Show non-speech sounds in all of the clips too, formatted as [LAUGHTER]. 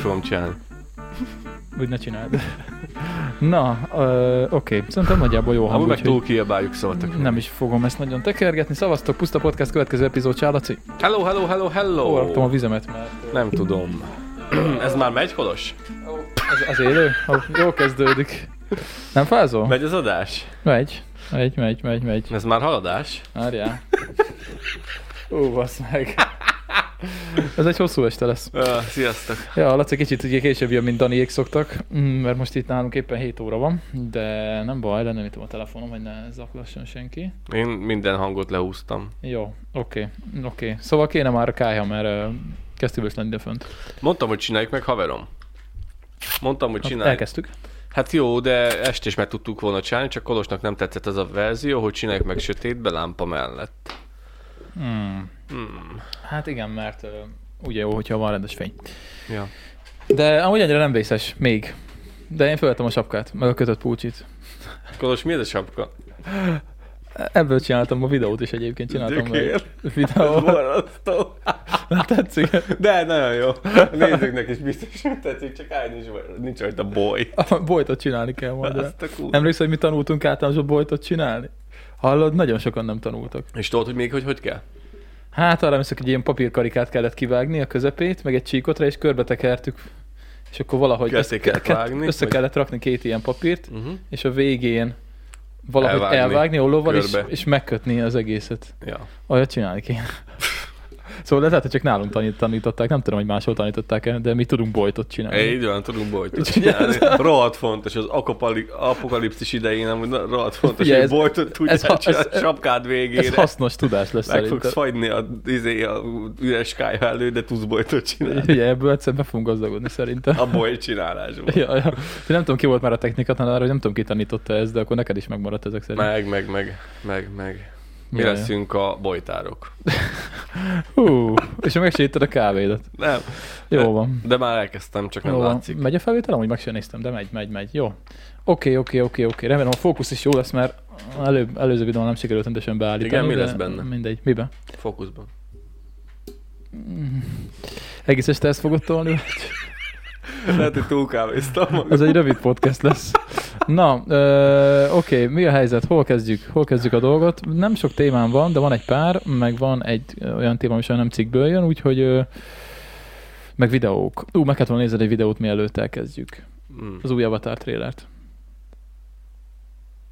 Fogom csinálni. Úgy ne csináld. Na, ö, oké. Szerintem nagyjából jó hang, Amúgy meg túl kiabáljuk szóltak. nem is fogom ezt nagyon tekergetni. Szavaztok, Puszta Podcast következő epizód, Csálaci. Hello, hello, hello, hello! Hol a vizemet, mert Nem tudom. [CLEARS THROAT] Ez már megy, Kolos? az, az élő? Jó kezdődik. Nem fázol? Megy az adás? Megy. Megy, megy, megy, megy. Ez már haladás? Várjál. Ó, basz meg. Ez egy hosszú este lesz. Sziasztok. Ja, Laci kicsit ugye később jön, mint Daniék szoktak, mm, mert most itt nálunk éppen 7 óra van, de nem baj, lennemítem a telefonom, hogy ne zaklasson senki. Én minden hangot lehúztam. Jó, oké, oké. Szóval kéne már a kája, mert uh, kezdtük lenni ide fönt. Mondtam, hogy csináljuk meg, haverom. Mondtam, hogy csináljuk. elkezdtük. Hát jó, de este is meg tudtuk volna csinálni, csak Kolosnak nem tetszett az a verzió, hogy csináljuk meg sötétbe lámpa mellett. Hmm. Hmm. Hát igen, mert uh, ugye jó, hogyha van rendes fény. Ja. De amúgy ennyire nem vészes, még. De én felvettem a sapkát, meg a kötött pulcsit. Kolos, mi ez a sapka? Ebből csináltam a videót is egyébként, csináltam Gyökér. Ez videót. borzasztó. [LAUGHS] Nem tetszik? De nagyon jó. A nézőknek is biztos, hogy tetszik, csak áll nincs, nincs rajta boly. A bolytot csinálni kell majd. a. Emlékszel, hogy mi tanultunk általános bolytot csinálni? Hallod, nagyon sokan nem tanultak. És tudod, hogy még hogy hogy kell? Hát arra emlékszek, hogy ilyen papírkarikát kellett kivágni a közepét, meg egy csíkotra, és körbe tekertük. És akkor valahogy Ketté kellett ke- vágni, össze vagy- kellett rakni két ilyen papírt, Uh-huh. és a végén valahogy elvágni, Elvágni ollóval, és, és megkötni az egészet. Ja. Olyat csinálni kéne. Szóval lehet, hogy csak nálunk tanít, tanították, nem tudom, hogy máshol tanították el, de mi tudunk bolytot csinálni. Így van, tudunk Úgyhogy csinálni. Rohadt fontos, az apokalipszis idején amúgy rohadt fontos, Figyelj, hogy ez- bolytot tudjál ez csinálni ez- a sapkád végére. Ez hasznos tudás lesz Meg szerintem. fogsz fagyni a, izé, a üres kája elő, de tudsz bolytot csinálni. Ugye ebből egyszer be fogunk gazdagodni szerintem. A boly csinálásból. Ja, ja. De nem tudom, ki volt már a technika tanár, hogy nem tudom, ki tanította ezt, de akkor neked is megmaradt ezek szerint. Meg, meg, meg, meg, meg. Mi Ja, ja. leszünk a bolytárok. [LAUGHS] Hú, és meg se a kávédat. Nem, Jó van. de már elkezdtem, csak nem Jó van. látszik. Megy a felvétel? Amúgy meg sem néztem, de megy, megy, megy. Jó. Oké, oké, oké, oké. Remélem a fókusz is jó lesz, mert elő, előző videón nem sikerült rendesen beállítani. Igen, mi lesz benne? Mindegy. Miben? Fókuszban. Egész este ezt fogod tolni? Lehet, hogy túlkávéztam magam. Ez egy rövid podcast lesz. Na, oké, mi a helyzet? Hol kezdjük? Hol kezdjük a dolgot? Nem sok témám van, de van egy pár, meg van egy olyan téma, ami nem cikkből jön, úgyhogy ö, meg videók. Ú, meg kellett volna nézned egy videót, mielőtt elkezdjük. Mm. Az új Avatar trélert.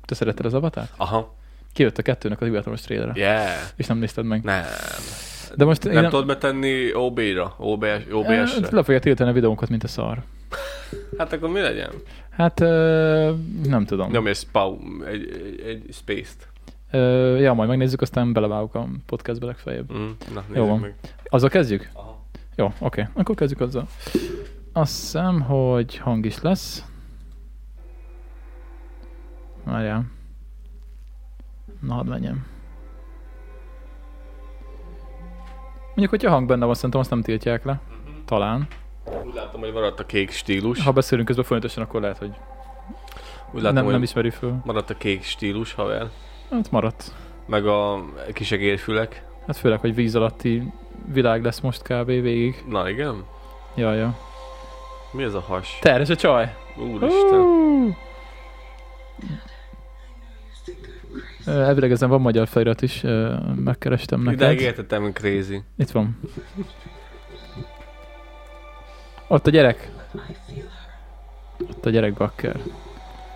Te szeretted az Avatar? Aha. Kijött a kettőnek a hivatalos trélere. Yeah. És nem nézted meg. Nem. De most én Nem tudod betenni OB-ra? OBS, OBS-re? Le fogja tiltani a videónkat, mint a szar. Hát akkor mi legyen? Hát nem tudom. Nyomj egy, spau, egy, egy, egy space-t. Ö, ja, majd megnézzük, aztán belevágok a podcastbe legfeljebb. Mm. Na, Jó van. meg. Azzal kezdjük? Aha. Jó, oké. Akkor kezdjük azzal. Azt hiszem, hogy hang is lesz. Várjál. Na, hadd menjem. Mondjuk, hogyha hang benne van, szerintem azt nem tiltják le. Talán. Úgy látom, hogy maradt a kék stílus. Ha beszélünk közben folyamatosan, akkor lehet, hogy Úgy látom, nem, hogy nem ismeri föl. maradt a kék stílus, haver. Hát maradt. Meg a kisegérfülek. Hát főleg, hogy víz alatti világ lesz most kb. végig. Na igen. Ja, ja. Mi ez a has? Te, ez a csaj! Úristen. Hú! Elvileg ezen van magyar felirat is, megkerestem neked. értettem, hogy crazy. Itt van. Ott a gyerek. Ott a gyerek bakker.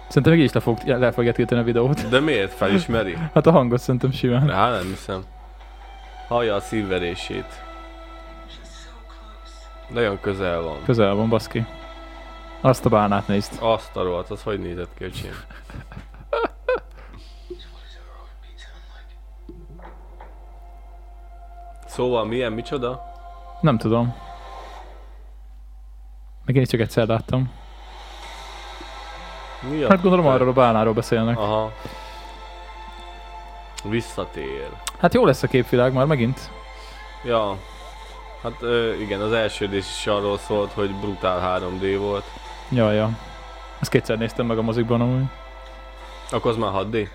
Szerintem meg is le, fog, le fogja tiltani a videót. De miért felismeri? Hát a hangot szerintem simán. Rá nem hiszem. Hallja a szívverését. Nagyon közel van. Közel van, baszki. Azt a bánát nézd. Azt a rohadt, az hogy nézett ki, Szóval milyen, micsoda? Nem tudom. Meg én is csak egyszer láttam. Mi a Hát gondolom arról a bánáról beszélnek. Aha. Visszatér. Hát jó lesz a képvilág már megint. Ja. Hát ö, igen, az első rész is arról szólt, hogy brutál 3D volt. Ja, ja. Ezt kétszer néztem meg a mozikban amúgy. Akkor az már 6D?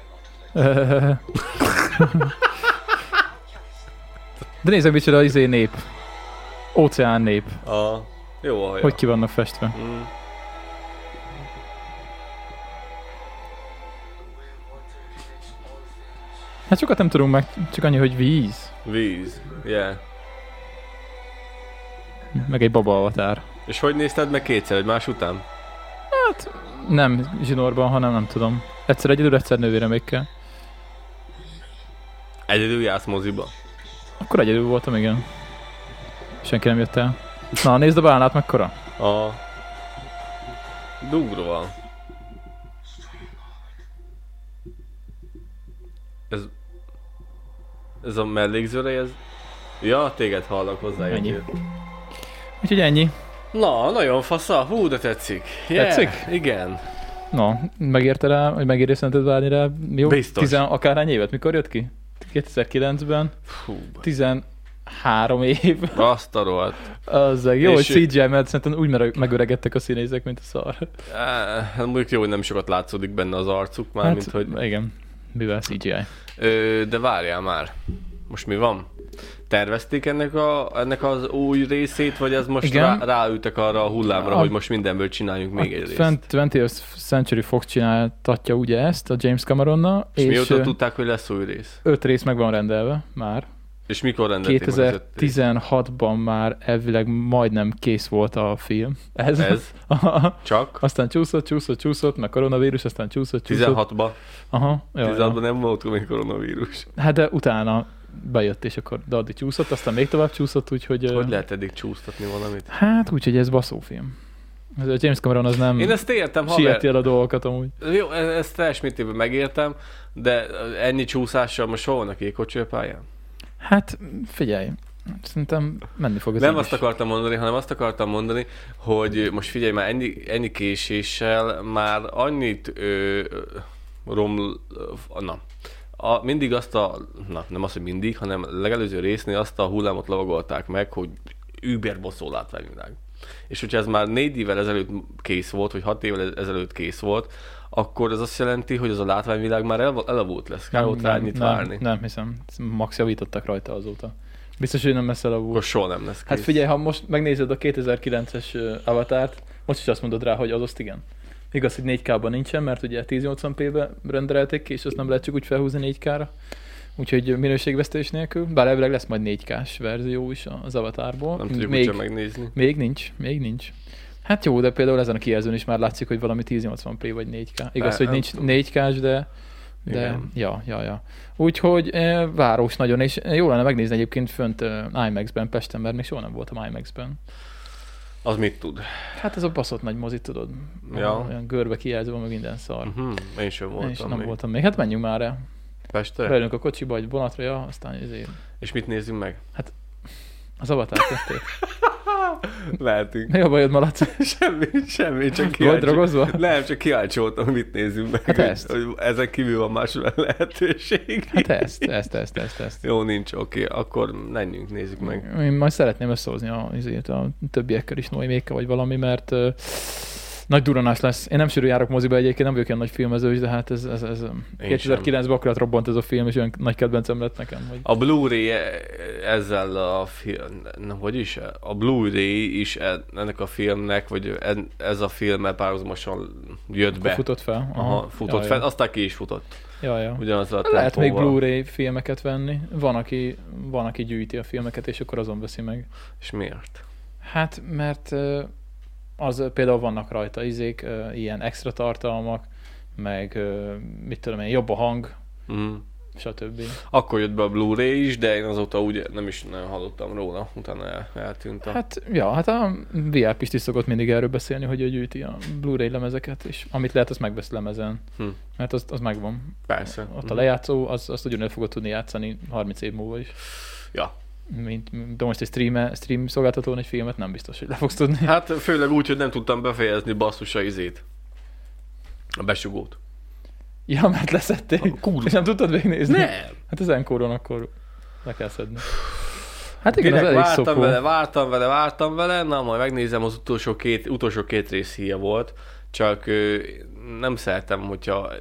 [LAUGHS] De nézzük, micsoda izé nép. Óceán nép. A... Jó a haja. hogy ki vannak festve. Mm. Hát sokat nem tudunk meg, csak annyi, hogy víz, Víz. Yeah. meg egy baba avatár. És hogy nézted meg kétszer egymás után? Nem zsinórban, hanem nem tudom. Egyszer egyedül, egyszer nővéremékkel. Egyedül jársz moziba. Akkor egyedül voltam, igen. Senki nem jött el. Na, nézd a bálnát mekkora. A... Durva. Ez... Ez a mellékzőre, ez... Ja, téged hallak hozzá. Ennyi. Ennyi. Úgyhogy ennyi. Na, nagyon fasza. Hú, de tetszik. Yeah, Tetszik? Igen. Na, megérte rá, hogy megéri szerinted várni rá? Jó, Biztos. Tizen, akárhány évet, mikor jött ki? 2009-ben, Fú, 13 év. azt a rohadt. Az jó, hogy És- CGI, mert szerintem úgy megöregedtek a színészek, mint a szar. Á, Hát mondjuk jó, hogy nem sokat látszódik benne az arcuk már, mint hogy... igen, mivel CGI. Ö, de várjál már. Most mi van? Tervezték ennek, a, ennek az új részét, vagy ez most Igen. rá, ráültek arra a hullámra, A- hogy most mindenből csináljunk még egy részt? 20th Century Fox csináltatja ugye ezt a James Cameronnal, És, és, mióta tudták, hogy lesz új rész? öt rész meg van rendelve már. És mikor rendelték meg az öt részt? 2016-ban már elvileg majdnem kész volt a film. Ez? Ez? [LAUGHS] Csak? aztán csúszott, csúszott, csúszott, meg koronavírus, aztán csúszott, csúszott. 16-ba? Aha, ja, 16-ban ja. nem volt még koronavírus. Hát de utána bejött, és akkor de addig csúszott, aztán még tovább csúszott, úgyhogy... Hogy lehet eddig csúsztatni valamit? Hát úgy, hogy ez baszófilm. Ez a James Cameron az nem Én ezt értem, sieti el a dolgokat amúgy. Jó, e- ezt teljes mértékben megértem, de ennyi csúszással most hol vannak ékocsőpályán? Hát figyelj, szerintem menni fog az Nem azt is. akartam mondani, hanem azt akartam mondani, hogy most figyelj már, ennyi, ennyi késéssel már annyit ö, roml... Na, a, mindig azt a... Na, nem azt, hogy mindig, hanem legelőző résznél azt a hullámot lovagolták meg, hogy über bosszó látványvilág. És hogyha ez már négy évvel ezelőtt kész volt, vagy hat évvel ezelőtt kész volt, akkor ez azt jelenti, hogy az a látványvilág már el, elavult lesz. Kell ott rá nem, várni. nem hiszem. Max javítottak rajta azóta. Biztos, hogy nem Akkor elavult. soha nem lesz kész. Hát figyelj, ha most megnézed a 2009-es ö, avatárt, most is azt mondod rá, hogy az azt igen. Igaz, hogy 4K-ban nincsen, mert ugye 1080p-be rendelték ki, és azt nem lehet csak úgy felhúzni 4K-ra. Úgyhogy minőségvesztés nélkül, bár elvileg lesz majd 4K-s verzió is az avatárból. Nem tudjuk még, megnézni. még nincs, még nincs. Hát jó, de például ezen a kijelzőn is már látszik, hogy valami 1080p vagy 4K. Igaz, Hát, hogy nincs tudom. 4K-s, de de Igen. ja, ja, ja. Úgyhogy eh, város nagyon, és jó lenne megnézni egyébként fönt eh, IMAX-ben Pesten, mert még soha nem voltam IMAX-ben. Az mit tud? Hát ez a baszott nagy mozi, tudod? Ja. Olyan görbe kijelző van, meg minden szar. Uh-huh. Én sem voltam Én is nem még. voltam még. Hát menjünk már el. Pestre? Beülünk a kocsiba, vagy vonatra, ja, aztán ezért. És mit nézzünk meg? Az avatar tették. [LAUGHS] Lehetünk. Mi a bajod, malac? [LAUGHS] semmi, semmi, csak kíváncsi. drogozva? Nem, csak kíváncsi voltam, mit nézzünk meg. Hát ezt. Hogy ezen kívül van más lehetőség. Hát ezt, ezt, ezt, ezt, ezt. Jó, nincs, oké, akkor menjünk, nézzük meg. Én majd szeretném összehozni a, a többiekkel is, Noémékkel vagy valami, mert nagy duranás lesz. Én nem sűrű járok moziba egyébként, nem vagyok ilyen nagy filmező is, de hát ez, ez, ez 2009-ben akkor lett robbant ez a film, és olyan nagy kedvencem lett nekem. Hogy... A Blu-ray e- ezzel a film, na, hogy is, a Blu-ray is e- ennek a filmnek, vagy ez a filmmel párhuzamosan jött Akkor be. futott fel. Aha, futott ja, fel, Ja. aztán ki is futott. Ja, ja. Ugyanaz a Lehet még. Blu-ray filmeket venni. Van aki, van, aki gyűjti a filmeket, és akkor azon veszi meg. És miért? Hát, mert az például vannak rajta izék, ilyen extra tartalmak, meg mit tudom én, jobb a hang, Mm. stb. Akkor jött be a Blu-ray is, de én azóta úgy nem is nagyon hallottam róla, utána el, eltűnt a... Hát, ja, hát a VIP is szokott mindig erről beszélni, hogy ő gyűjti a Blu-ray lemezeket, és amit lehet, azt megvesz lemezen. Hm. Mert az, az megvan. Persze. Ott Mhm. a lejátszó, az, azt ugyanúgy fogod tudni játszani 30 év múlva is. Ja. Mint, de most egy stream, stream szolgáltatón egy filmet nem biztos, hogy le fogsz tudni. Hát főleg úgy, hogy nem tudtam befejezni basszusa izét. A besugót. Ja, mert leszették. És nem tudtad végignézni? Nem! Hát az enkoron akkor le kell szedni. Hát igen, Direkt az vártam szopó. vele, vártam vele, vártam vele, na majd megnézem, az utolsó két, utolsó két rész híja volt, csak nem szeretem, hogyha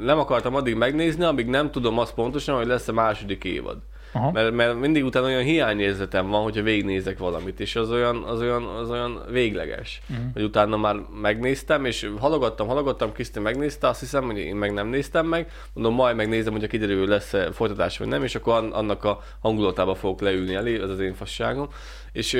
nem akartam addig megnézni, amíg nem tudom azt pontosan, hogy lesz a második évad. Aha. Mert, mert mindig utána olyan hiányérzetem van, hogyha végignézek valamit, és az olyan, az olyan, az olyan végleges. Mhm. Hogy utána már megnéztem, és halogattam, halogattam, Kriszti megnézte, azt hiszem, hogy én meg nem néztem meg. Mondom, majd megnézem, hogyha kiderül, lesz folytatás vagy nem, és akkor an- annak a hangulatába fogok leülni elé, ez az én fasságom. És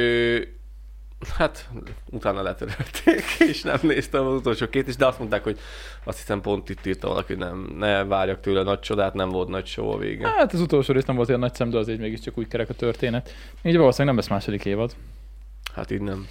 hát utána letörölték, [LAUGHS] és nem néztem az utolsó két is, de azt mondták, hogy azt hiszem pont itt írta valaki, nem, ne várjak tőle nagy csodát, nem volt nagy show a vége. Hát az utolsó rész nem volt olyan nagy szem, de azért mégiscsak úgy kerek a történet. Így valószínűleg nem lesz második évad. Hát így nem.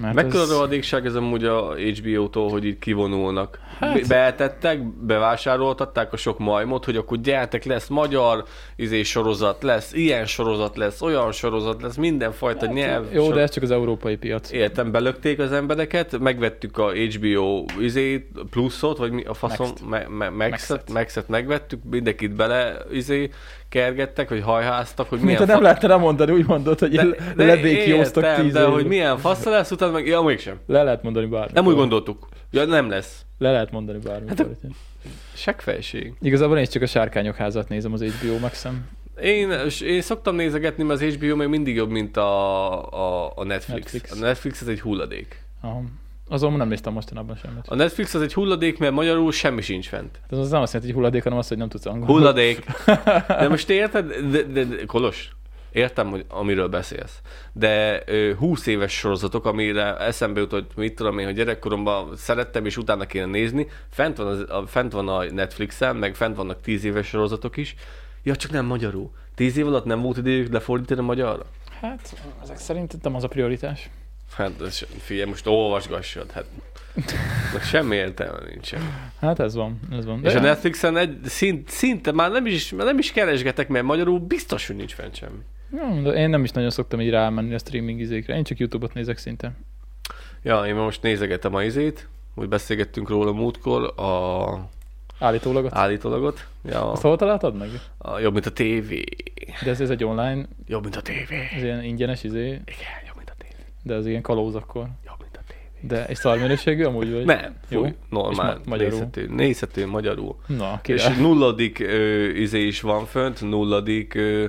Mert Mekkora ez... rohadékság ez amúgy a HBO-tól, hogy így kivonulnak. Hát-. Beetettek, bevásároltatták a sok majmot, hogy akkor gyertek, lesz magyar izé sorozat, lesz ilyen sorozat, lesz olyan sorozat, lesz mindenfajta hát, nyelv. Jó, sor- de ez csak az európai piac. Értem, belökték az embereket, megvettük a HBO izé, pluszot, vagy mi a faszom, Max-t. me, me, Max-et, Max-et. Max-et megvettük, mindenkit bele izé, kergettek, hogy hajháztak, hogy Mint milyen nem fa- lehetne nem mondani, úgy mondod, hogy le, lebékióztak értem, tíz de évig. hogy milyen fasza lesz, utána meg, ja, mégsem. Le lehet mondani bármit. Nem úgy gondoltuk. Ja, nem lesz. Le lehet mondani bármit. Hát Seggfejség. Igazából én is csak a Sárkányok házat nézem az HBO Max-en. Én, én szoktam nézegetni, mert az HBO még mindig jobb, mint a, a, a Netflix. Netflix. A Netflix az egy hulladék. Aha. Azon nem néztem mostanában semmit. A Netflix az egy hulladék, mert magyarul semmi sincs fent. De az nem azt jelenti, hogy hulladék, hanem az, hogy nem tudsz angolul. Hulladék. [LAUGHS] De most érted? De, de, de, Kolos, értem, hogy amiről beszélsz. De ö, 20 éves sorozatok, amire eszembe jutott, hogy mit tudom én, hogy gyerekkoromban szerettem, és utána kéne nézni, fent van, az, a, fent van a Netflixen, meg fent vannak 10 éves sorozatok is. Ja, csak nem magyarul. 10 év alatt nem volt idejük lefordítani magyarra? Hát, ezek szerint nem az a prioritás. Hát, ez, figyelj, most olvasgassad, hát meg semmi értelme nincsen. Hát ez van, ez van. És a Netflixen egy, szint, szinte már nem is, nem is keresgetek, mert magyarul biztos, hogy nincs fent semmi. Ja, de én nem is nagyon szoktam így rámenni a streaming izékre. Én csak YouTube-ot nézek szinte. Ja, én most nézegetem a izét, úgy beszélgettünk róla múltkor, a Állítólag ott. állítólagot. Ja, Azt hol találtad meg? a, jobb, mint a tévé. De ez, ez egy online, Jobb, mint a tévé. ez ilyen ingyenes izé, Igen, jobb, mint a tévé. De az ilyen kalóz akkor. Jobb, mint a tévé. De egy szarminőségű amúgy vagy? Nem, Jó. fúj, normál, És ma- magyarul? nézhető, nézhető magyarul. Na, És király. nulladik ö, izé is van fönt, nulladik ö,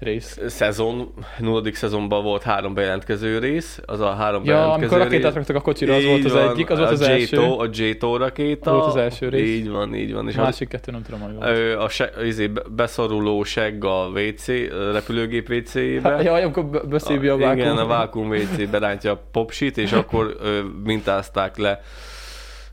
Rész. szezon, nulladik szezonban volt három bejelentkező rész, az a három Ja, bejelentkező amikor rakétát raktak a kocsira, az volt az van, egyik, az volt az első. A J-tó rakéta. Volt az első rész. Így van, így van. És A az, másik kettő nem tudom, hogy volt. a se, izé, be- beszoruló segg a WC, a repülőgép WC-be. Hát, ja, amikor be- beszívja a vákum. Igen, a vákum WC berántja a popsit, és akkor mintázták le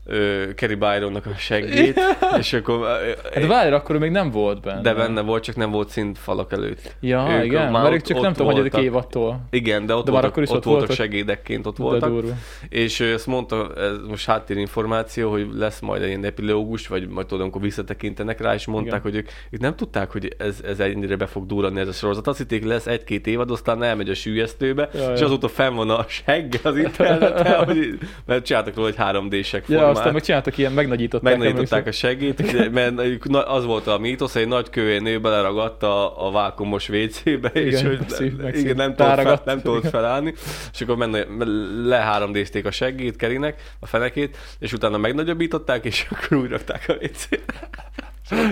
ö, Kerry Byronnak a seggét, és akkor Hát várj, akkor még nem volt benne. de benne volt, csak nem volt szint falak előtt. Ja, Ők igen, már ők csak nem tudom, hogy évattól. Igen, de ott, De voltak, akkor is ott, ott voltak voltak. segédekként, ott De voltak. durva. És ő ezt mondta, ez most háttérinformáció, hogy lesz majd egy epilógus, vagy majd tudom, amikor visszatekintenek rá, és mondták, Igen. hogy ők, ők nem tudták, hogy ez, ez ennyire be fog durrani ez a sorozat. Azt hitték, lesz egy-két évad, aztán elmegy a sülyeztőbe, Ja, és ja. azóta fenn van a segg az [LAUGHS] interneten, hogy, mert csináltak róla egy 3D-sek Ja. Aztán meg csináltak ilyen, megnagyították. Megnagyították a segét, mert az volt a mítosz, hogy egy nagy kőén nő beleragadt a, a vákumos WC-be, és Igen, hogy megszív- megszív- igen, nem tudott, fel, nem tudott felállni, és akkor menne, le 3 d a segét, Kerinek, a fenekét, és utána megnagyobbították, és akkor úgy rakták a WC-be.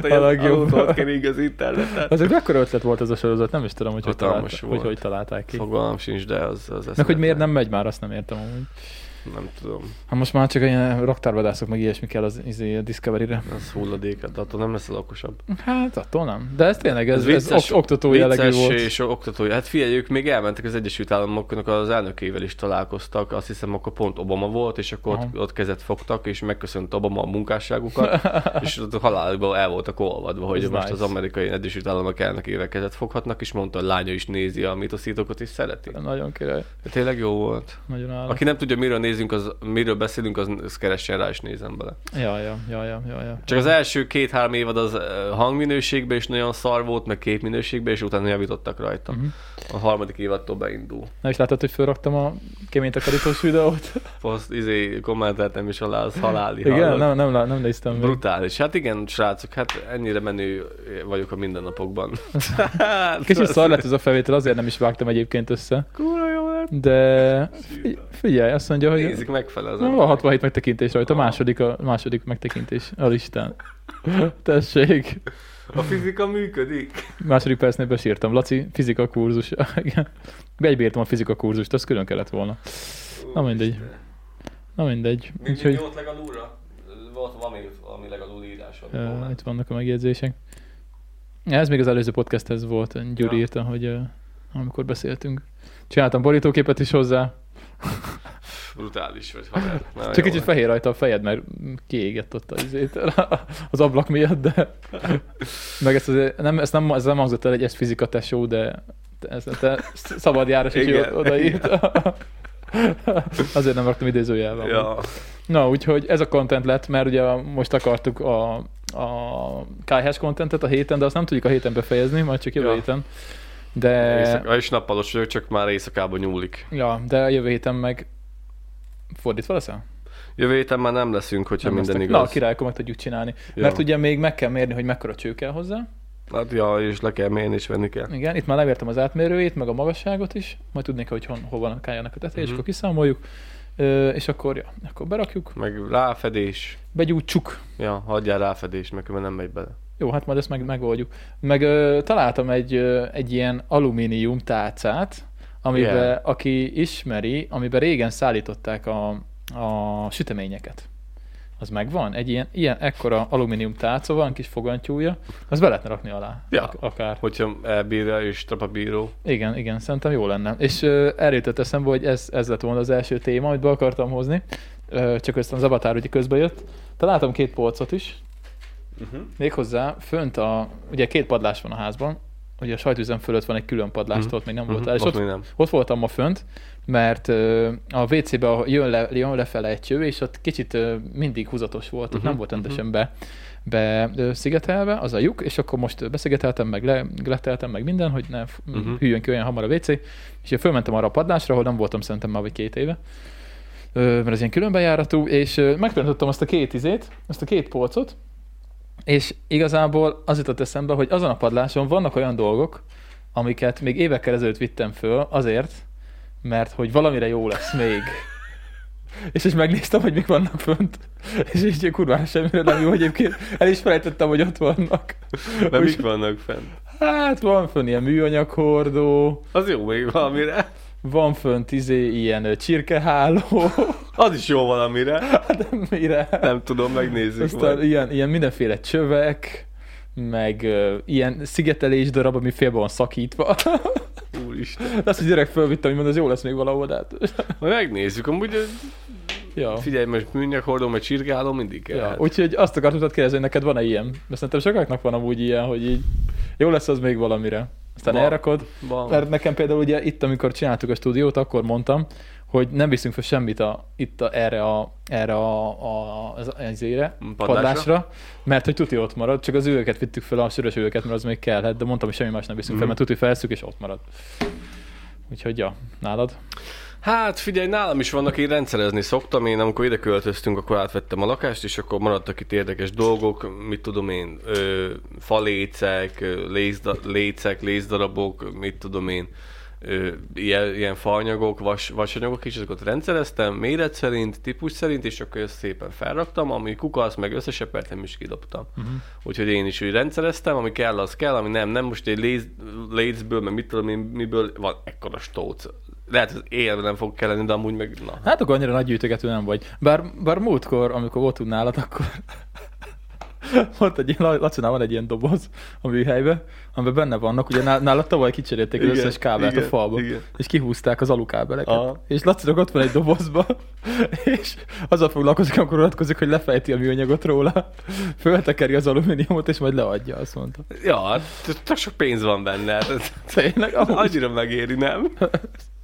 És A legjobb. az interneten. Az egy mekkora ötlet volt ez a sorozat, nem is tudom, hogy hogy, talált, hogy, hogy találták ki. Fogalmam sincs, de az, az Meg hogy miért nem megy már, azt nem értem amúgy. Nem tudom. Hát most már csak ilyen raktárvadászok, meg ilyesmi kell az izé, a Discovery-re. Az hulladék, de attól nem leszel okosabb. Hát attól nem. De ez tényleg, ez, ez, vicces- ok- oktató jellegű volt. és oktató. Hát figyelj, ők még elmentek az Egyesült Államoknak az elnökével is találkoztak. Azt hiszem, akkor pont Obama volt, és akkor Aha. ott, ott kezet fogtak, és megköszönt Obama a munkásságukat, [LAUGHS] és ott a halálban el voltak olvadva, hogy Ez most nice. az amerikai Egyesült Államok elnökével kezet foghatnak, és mondta, hogy lánya is nézi a mitoszítókat, és szereti. Nagyon király. Tényleg jó volt. Nagyon állat. Aki nem tudja, miről nézünk, az, miről beszélünk, az, az keressen rá, és nézem bele. Ja, ja, ja, ja, ja, ja. Csak az első két-három évad az hangminőségben is nagyon szar volt, meg képminőségben, és utána javítottak rajta. Uh-huh. A harmadik évattól beindul. Na és láttad, hogy felraktam a kéménytakarítós videót? Azt izé kommenteltem is alá, az haláli Igen, hallott. nem, nem, lá- nem néztem. Brutális. Hát igen, srácok, hát ennyire menő vagyok a mindennapokban. [LAUGHS] hát, Kicsit szar lett ez a felvétel, azért nem is vágtam egyébként össze. Lett. De figy- figyelj, azt mondja, hogy Nézik megfelel az van ember. 67 megtekintés rajta, a második, a második megtekintés a listán. Tessék. A fizika működik. Második percnél besírtam. Laci, fizika kurzus. [LAUGHS] Igen. Egybírtam a fizika kurzust, az külön kellett volna. Na mindegy. Na mindegy. Mi, Úgyhogy mi volt legalulra? Volt valami, valami legalul írás. uh, itt vannak a megjegyzések. Ez még az előző podcasthez volt. Gyuri Ja. írta, hogy uh, amikor beszéltünk. Csináltam borítóképet is hozzá. Brutális vagy haver. Na, Csak kicsit fehér rajta a fejed, mert kiégett ott az, izét, [LAUGHS] az ablak miatt, de meg ezt, azért, nem, ezt nem, ez nem hangzott el egy ez fizika tesó, de ez, te szabad járás, ott odaírt. [LAUGHS] Azért nem raktam idézőjelben. Ja. Na, úgyhogy ez a content lett, mert ugye most akartuk a, a KH-s contentet a héten, de azt nem tudjuk a héten befejezni, majd csak jövő Ja. héten. De, Éjszaka, és nappalos vagyok, csak már éjszakában nyúlik. ja, de jövő héten meg fordítva leszel? Jövő héten már nem leszünk, hogyha Nem minden lesznek. igaz. Na, király, akkor meg tudjuk csinálni. Ja. Mert ugye még meg kell mérni, hogy mekkora cső kell hozzá. Hát ja, és le kell mérni, és venni kell. Igen, itt már levértem az átmérőjét, meg a magasságot is. Majd tudnék, hogy hon, hol van a kájának a teteje, és Mhm. akkor kiszámoljuk. Ö, és akkor, ja, akkor berakjuk, Meg ráfedés. begyújtsuk. Ja, hagyjál ráfedést, mert nem megy bele. Jó, hát majd ezt meg, megoldjuk. Meg ö, találtam egy, ö, egy ilyen alumínium tálcát, amiben, Igen. aki ismeri, amiben régen szállították a, a süteményeket. Az megvan? Egy ilyen, ilyen ekkora alumínium tálca van, kis fogantyúja, az be lehetne rakni alá. Ja. Ak- akár. Hogyha elbírja és trapabíró. Igen, igen, szerintem jó lenne. És uh, erről jutott eszembe, hogy ez, ez lett volna az első téma, amit be akartam hozni. Uh, csak aztán az avatár ugye közbe jött. Találtam két polcot is, Uh-huh. méghozzá fönt a, ugye két padlás van a házban, ugye a sajtüzem fölött van egy külön padlás, Mhm. ott még nem Uh-huh. voltál, és ott, még nem. ott voltam ma fönt, mert uh, a WC-be jön, le, jön lefele egy cső, és ott kicsit uh, mindig húzatos volt, ott Mhm, nem volt rendesen be, be ö, szigetelve, az a lyuk, és akkor most beszigeteltem, meg le, gletteltem, meg minden, hogy ne uh-huh. Hűljön ki olyan hamar a WC, és én fölmentem arra a padlásra, ahol nem voltam szerintem már vagy két éve, mert az ilyen különbejáratú, és megtanítottam azt a két izét, azt a két polcot, és igazából az jutott eszembe, hogy azon a padláson vannak olyan dolgok, amiket még évekkel ezelőtt vittem föl azért, mert hogy valamire jó lesz még. És és megnéztem, hogy mik vannak fönt. És így kurvára semmire nem jó, egyébként el is felejtettem, hogy ott vannak. De Úgy- mik vannak fenn? Hát van fönn ilyen műanyaghordó, Az jó még valamire. Van fönt izé ilyen csirkeháló, [LAUGHS] Az is jó valamire. hát nem mire. Nem tudom, megnézzük Aztán majd. ilyen, ilyen mindenféle csövek, meg uh, ilyen szigetelés darab, ami félbe van szakítva. [LAUGHS] Úristen. De azt a gyerek fölvittem, hogy mondom, az jó lesz még valahol, de hát... [LAUGHS] Majd megnézzük. Amúgy ja. figyelj, most műanyaghordó, meg csirkáló mindig kell. Ja, úgyhogy azt akartam kérdezni, hogy neked van-e ilyen? Mert szerintem sokaknak van amúgy ilyen, hogy így jó lesz az még valamire. Aztán Van. elrakod. Van. Mert nekem például ugye itt, amikor csináltuk a stúdiót, akkor mondtam, hogy nem viszünk fel semmit a, itt a, erre a, erre a, a, az, az ére, Padlásra? padlásra, mert hogy tuti ott marad, csak az üvegeket vittük fel, a sörös üvegeket, mert az még kellhet, de mondtam, hogy semmi más nem viszünk fel, Mhm. mert tuti felszük, és ott marad. Úgyhogy ja, nálad? Hát figyelj, nálam is vannak, én rendszerezni szoktam. Én amikor ide költöztünk, akkor átvettem a lakást, és akkor maradtak itt érdekes dolgok, mit tudom én, ö, falécek, lézda, lécek, lézdarabok, mit tudom én, ö, ilyen, ilyen faanyagok, vas, vasanyagok is, azokat rendszereztem, méret szerint, típus szerint, és akkor ezt szépen felraktam, ami kukasz, meg összesepertem, és kidobtam. Uh-huh. Úgyhogy én is úgy rendszereztem, ami kell, az kell, ami nem, nem most egy léz, lézből, meg mit tudom én, miből van ekkora stóc. Lehet, hogy élve nem fog kelleni, de amúgy meg, na. Hát akkor annyira nagy gyűjtögető nem vagy. Bár, bár múltkor, amikor voltunk nálad, akkor [LAUGHS] volt egy ilyen, Lacinál van egy ilyen doboz a műhelybe, amiben benne vannak, ugye ná- nálad tavaly kicserélték az összes kábelt igen, a falba, igen. és kihúzták az alukábeleket. Aha. És Lacinak ott van egy dobozba, [LAUGHS] és azzal foglalkozik, amikor unatkozik, hogy lefejti a műanyagot róla, föltekeri az alumíniumot, és majd leadja, azt mondta. Ja, tök sok pénz van benne. Tényleg? Annyira megéri, nem? [LAUGHS]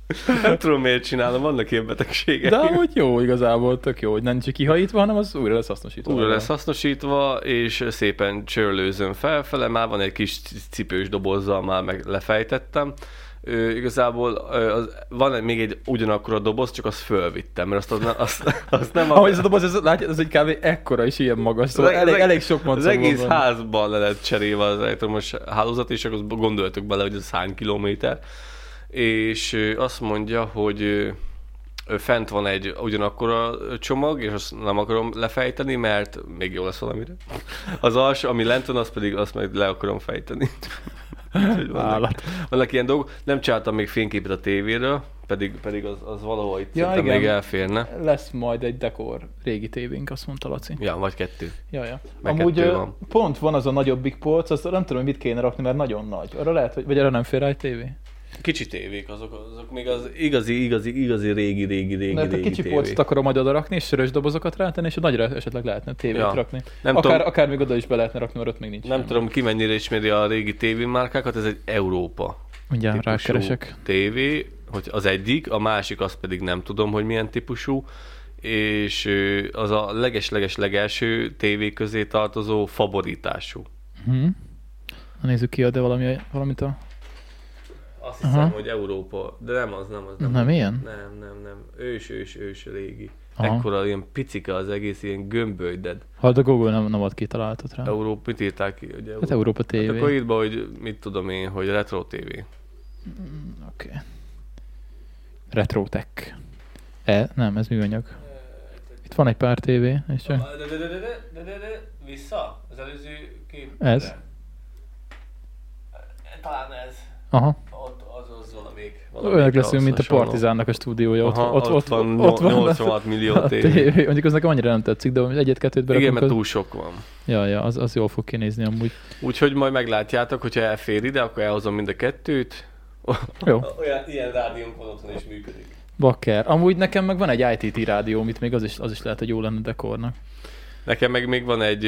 Nem tudom, miért csinálom, vannak ilyen betegségek. De amúgy jó igazából, tök jó, hogy nem csak kihajítva, hanem az újra lesz hasznosítva. Újra lesz hasznosítva, és szépen csörlőzöm felfele, már van egy kis cipős dobozzal, már meg lefejtettem. Ö, igazából ö, az, van még egy ugyanakkor a doboz, csak azt fölvittem, mert azt, az, azt, azt nem Ahogy ez a doboz, ez, látja, ez egy kávé ekkora is ilyen magas, szóval Az- elég, az- elég sok Az macag egész van házban le lett cserélve az elektromos hálózat, és akkor gondoltuk bele, hogy ez hány kilométer. És azt mondja, hogy fent van egy ugyanakkor a csomag, és azt nem akarom lefejteni, mert még jó lesz valamire. Az alsó, ami lent van, azt pedig azt majd le akarom fejteni. [LAUGHS] Vannak, vannak ilyen dolgok. Nem csináltam még fényképet a tévéről, pedig, pedig az, az valahol itt Ja, igen. még elférne. Lesz majd egy dekor régi tévénk, azt mondta Laci. Ja, vagy kettő. Ja, ja. Meg Amúgy kettő van. pont van az a nagyobbik polc, azt nem tudom, hogy mit kéne rakni, mert nagyon nagy. Arra lehet, hogy, vagy arra nem fér rá egy tévé? Kicsi tévék, azok, azok még az igazi, igazi, igazi régi, régi, régi, Mert a régi kicsi polcot akarom majd oda rakni, és sörös dobozokat rátenni, és a nagyra esetleg lehetne tévét Ja. rakni. Nem akár, tudom- akár még oda is be lehetne rakni, mert ott még nincs. Nem semmi. tudom, ki mennyire ismeri a régi tévémárkákat, ez egy Európa típusú rákeresek. tévé, hogy az egyik, a másik azt pedig nem tudom, hogy milyen típusú, és az a leges-leges legelső tévé közé tartozó favoritású. Hm. Na nézzük ki, de valami, valamit a... Azt hiszem, Aha. hogy Európa, de nem az, nem az. Nem, Nem ilyen? Nem, nem, nem. Ős, ős, ős régi. Aha. Ekkora, ilyen picike az egész, ilyen gömbölyded. Hát a Google nem, nem ad ki találatot rá. Európa, mit írták ki? Hogy Hát Európa TV. Hát akkor írd be, hogy mit tudom én, hogy Retro TV. Oké. Okay. Retrotech. E, nem, ez műanyag. Itt van egy pár tévé, és csak... Vissza? Az előző kép. Ez. Talán ez. Aha. Ott. Olyanok leszünk, mint a. Partizánnak a stúdiója. Ott, Aha, ott, ott, van, ott, van 86 millió tévé. Mondjuk az nekem annyira nem tetszik, de egyet-kettőt Igen, berakunk. mert az... túl sok van. Ja, ja, az, az jól fog kinézni amúgy. Úgyhogy majd meglátjátok, hogyha elfér ide, akkor elhozom mind a kettőt. [LAUGHS] Jó. Olyan, ilyen rádiónk van otthon és működik. Bakker. Amúgy nekem meg van egy ITT rádió, amit még az is, az is lehet, hogy jó lenne dekornak. Nekem meg még van egy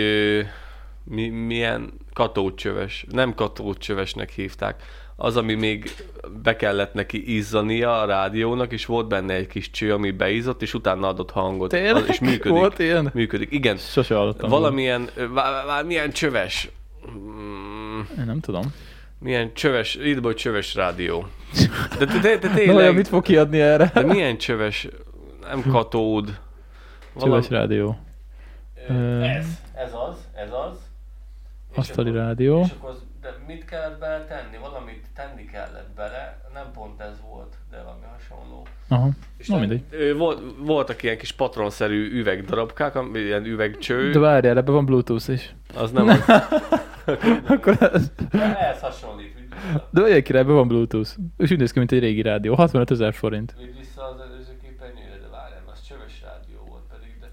mi, milyen katócsöves, nem katócsövesnek hívták, az, ami még be kellett neki izzania a rádiónak, és volt benne egy kis cső, ami beizzott, és utána adott hangot. Tényleg? Az, és működik. Volt ilyen? Működik, igen. Sose hallottam. Valamilyen, ö, vá, vá, milyen csöves, mm, Én nem tudom. milyen csöves, be, hogy csöves rádió. De, de, de, de tényleg, olyan, mit fog kiadni erre? de milyen csöves, nem katód. [LAUGHS] Csöves rádió. Ez, ez az, ez az. Asztali rádió. És akkor, az- mit kellett bele tenni? Valamit tenni kellett bele, nem pont ez volt, de valami hasonló. Aha. És nem- mindegy. Volt, voltak ilyen kis patronszerű üvegdarabkák, ilyen üvegcső, De várjál, ebben van Bluetooth is. az nem az. [LAUGHS] Akkor ez... Ehhez hasonlít. De olyan király, ebben van Bluetooth. És úgy néz ki, mint egy régi rádió. 65 ezer forint. Vidd vissza az előző képernyőre, de várjál, az csöves rádió volt pedig, de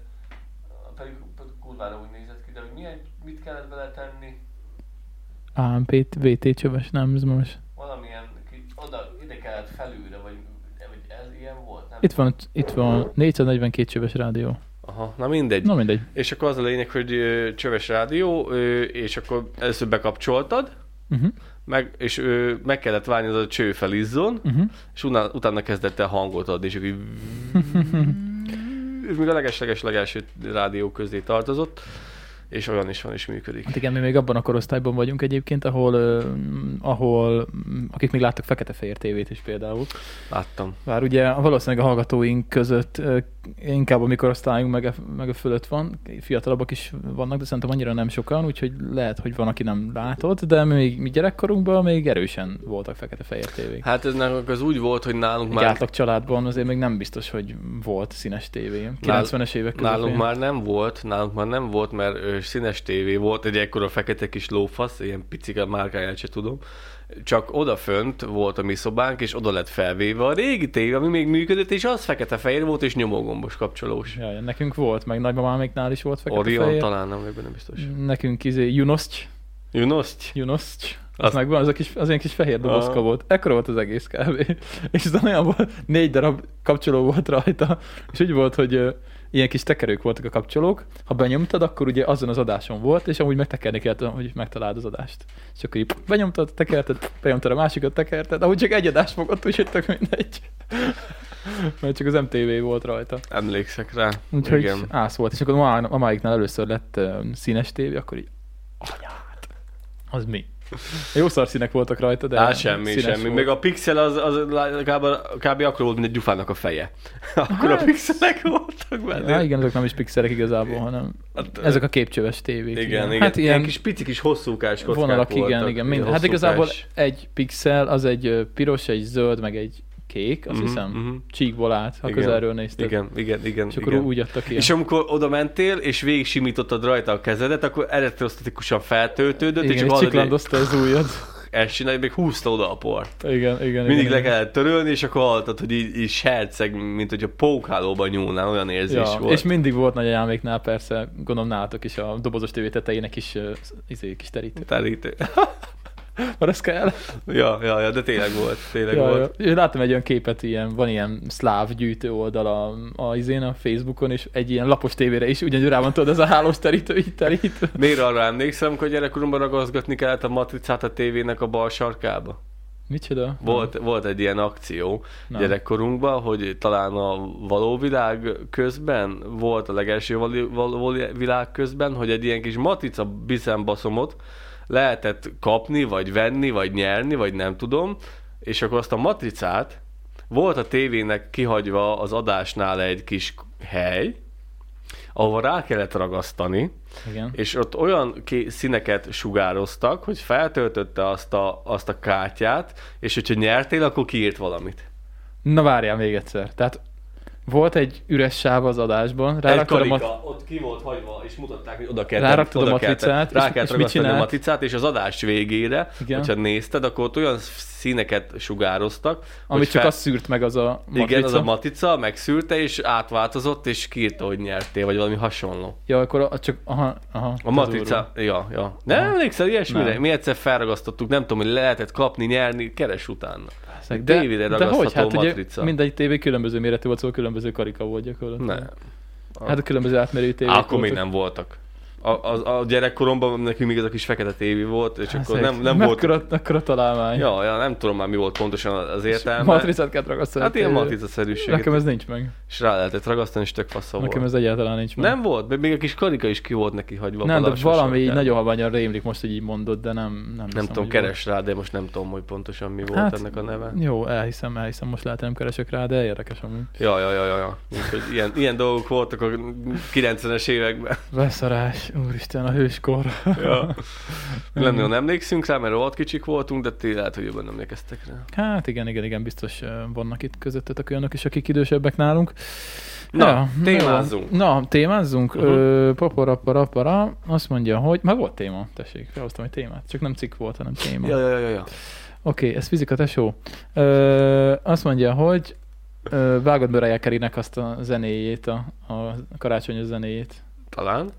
pedig, pedig kurvára úgy nézett ki, de hogy milyen, mit kellett bele tenni? AMP, VT csöves, nem, ez most. Valamilyen, oda, ide kellett felülre, vagy, vagy ez ilyen volt, nem? Itt van, itt van 442 csöves rádió. Aha, na mindegy. Na mindegy. És akkor az a lényeg, hogy ö, csöves rádió, ö, és akkor először bekapcsoltad, Uh-huh. meg, és ö, meg kellett várni, az a cső felizzon, Uh-huh. és utána, utána kezdett el hangot adni, és így... [LAUGHS] Ez még a leges-leges legelső rádió közé tartozott, és olyan is van, és működik. Hát igen, mi még abban a korosztályban vagyunk egyébként, ahol, uh, ahol akik még láttak fekete-fehér tévét is például. Láttam. Bár ugye valószínűleg a hallgatóink között inkább a mi korosztályunk meg a, meg a fölött van, fiatalabbak is vannak, de szerintem annyira nem sokan, úgyhogy lehet, hogy van, aki nem látott, de még mi gyerekkorunkban még erősen voltak fekete-fehér tévék. Hát ez nálunk az úgy volt, hogy nálunk Egy már, átlag családban azért még nem biztos, hogy volt színes tévé. 90-es évek közepén. nálunk már nem volt, nálunk már nem volt, mert színes tévé volt, egy ekkora fekete kis lófasz, ilyen picike márkáját se tudom, csak oda fönt volt a mi szobánk, és oda lett felvéve a régi tévé, ami még működött, és az fekete-fehér volt, és nyomógombos kapcsolós. Ja, nekünk volt, meg nagymamáméknál is volt Orion fekete-fehér. talán, nem vagyok benne biztos. Nekünk izé Junoszt, Junoszt? Junoszt, az Azt- megvan, az a kis, az ilyen kis fehér dobozka Aha. volt. Ekkora volt az egész kb. [LAUGHS] És az olyan volt, négy darab kapcsoló volt rajta, és úgy volt, hogy ilyen kis tekerők voltak a kapcsolók. Ha benyomtad, akkor ugye azon az adáson volt, és amúgy megtekerni kellett, hogy megtaláld az adást. És akkor így benyomtad, tekerted, benyomtad a másikat, tekerted, ahogy csak egy adást fogott, úgyhogy tök mindegy. [LAUGHS] Mert csak az MTV volt rajta. Emlékszek rá. Úgyhogy Igen. ász volt. És akkor a mamáiknál először lett uh, színes tévé, akkor így anyát. Az mi? [LAUGHS] Jó szarszínek voltak rajta, de Hát semmi, semmi. Volt. Még a pixel az, az kb. kb. akkor volt, mint egy gyufának a feje. [LAUGHS] Akkor a Hát- pixelek voltak benne. Ja, igen, ezek nem is pixelek igazából, hanem Hát, ezek a képcsöves tévék. igen, igen. Hát ilyen kis pici kis hosszúkás kockák vonalak, voltak. igen, igen. Mind, Ilyen hát igazából egy pixel, az egy piros, egy zöld, meg egy kék, azt Mhm, hiszem. mhm. Csíkból állt, ha Igen. közelről nézted. Igen, igen, igen. És akkor igen. úgy adta ki. És amikor oda mentél, és végig simítottad rajta a kezedet, akkor elektrosztatikusan feltöltődött, igen, és és csiklandozta az ujjad. ezt csinálj, még húzta oda a port. Igen, igen. Mindig igen, le kellett törölni, és akkor hallottad, hogy így, így serceg, mint hogy a pókhálóban nyúlnál, olyan érzés Ja, volt. és mindig volt nagy anyáméknál persze, gondolom nálatok is a dobozos tévé tetejének is uh, izé, kis terítő. Terítő. Van ez kell? Ja, ja, ja, de tényleg volt, tényleg Ja, volt. ja. Láttam egy olyan képet, ilyen, van ilyen szláv gyűjtő oldal a, a, izén, a Facebookon, és egy ilyen lapos tévére is ugyanúgy rá van tudod, ez a hálós terítő, így terít. Miért arra emlékszem, hogy gyerekkoromban ragaszgatni kellett a matricát a tévének a bal sarkába? Micsoda? Volt, volt egy ilyen akció Na. gyerekkorunkban, hogy talán a való világ közben, volt a legelső való, való világ közben, hogy egy ilyen kis matrica biszembaszomot lehetett kapni, vagy venni, vagy nyerni, vagy nem tudom, és akkor azt a matricát volt a tévének kihagyva az adásnál egy kis hely, ahova rá kellett ragasztani, Igen. és ott olyan ké- színeket sugároztak, hogy feltöltötte azt a, azt a kártyát, és hogyha nyertél, akkor kiírt valamit. Na várjál még egyszer. Tehát volt egy üres sáv az adásban, Egy ráraktad a mat- ott ki volt hagyva, és mutatták, hogy oda kell Ráraktad a oda kell matricát, rá és- kell és mit ragasztani a matricát, és az adás végére, Igen. hogyha nézted, akkor ott olyan színeket sugároztak, amit csak fel- azt szűrt meg az a matrica. Igen, az a matrica megszűrte, és átváltozott, és kiírta, hogy nyertél, vagy valami hasonló. Ja, akkor a, csak, aha, aha. A matrica, ja, ja. Nem emlékszel ilyesmire? Mi egyszer felragasztottuk, nem tudom, hogy lehetett kapni, nyerni, keres utána. De, tévére de hogy? Hát ugye matrica. mindegy tévé különböző méretű volt, szóval különböző karika volt gyakorlatilag. Nem. Hát a különböző átmerő tévék akkor még voltak. nem voltak. A, a, a gyerekkoromban nekünk még ez a kis fekete tévé volt, és akkor Hát, nem, nem volt... Mekkora, mekkora találmány. Ja, ja, nem tudom már mi volt pontosan az értelme. Matricát kellett ragasztani. Hát ilyen matricaszerűség. Nekem ez nincs meg. És rá lehetett ragasztani, és tök Nekem volt. ez egyáltalán nincs meg. Nem volt, de még a kis karika is ki volt neki hagyva. nem, de valami így nagyon halványan rémlik most, hogy így mondod, de nem Nem, Nem hiszem, tudom, keres rá, de most nem tudom, hogy pontosan mi volt Hát, ennek a neve. volt. Jó, elhiszem, elhiszem, most lehet nem keresek rá, de érdekes amúgy. Ja, ja, ja, ja, ja. Úgyhogy ilyen, ilyen dolgok voltak a 90-es években. Beszarás, úristen, a hőskor. Ja. [LAUGHS] Nem nagyon emlékszünk rá, mert rohadt kicsik voltunk, de ti lehet, hogy jobban emlékeztek rá. Hát igen, igen, igen, biztos vannak itt közöttetek olyanok is, akik idősebbek nálunk. Na, jó. témázzunk. Na, témázzunk. Uh-huh. Paparapparapara, azt mondja, hogy... Már volt téma, tessék, felhoztam egy témát. Csak nem cikk volt, hanem téma. Ja, ja, ja, ja. Oké, okay, ez fizika tesó. Ö, azt mondja, hogy ö, vágod Mariah Carey-nek azt a zenéjét, a, a karácsonyos zenéjét. Talán.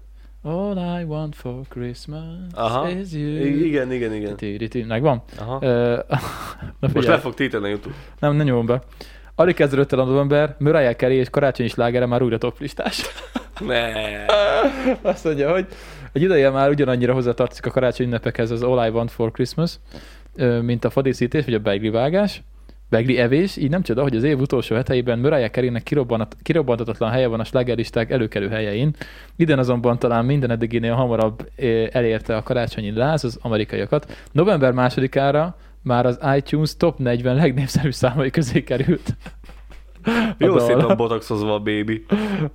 All I want for Christmas Aha. is you. Igen, igen, igen. Tiri-tiri. Megvan? Aha. Ö, [LAUGHS] na Most le fog téteni a YouTube. nem, nem nyomom be. Alig kezdődött el a november, Mariah Carey és karácsonyi slágere már újra toplistás. [LAUGHS] Ne. [LAUGHS] Azt mondja, hogy egy ideje már ugyanannyira hozzátartozik a karácsonyi ünnepekhez az All I Want for Christmas, mint a fadíszítés vagy a beigli beigli evés, így nem csoda, hogy az év utolsó heteiben Carey-nek kirobbanat- kirobbantatatlan helye van a slágerlisták előkelő helyein. Idén azonban talán minden eddiginél hamarabb ö, elérte a karácsonyi láz az amerikaiakat. November másodikára már az iTunes top 40 legnépszerűbb számai közé került. Jó dal. szépen botoxozva a baby.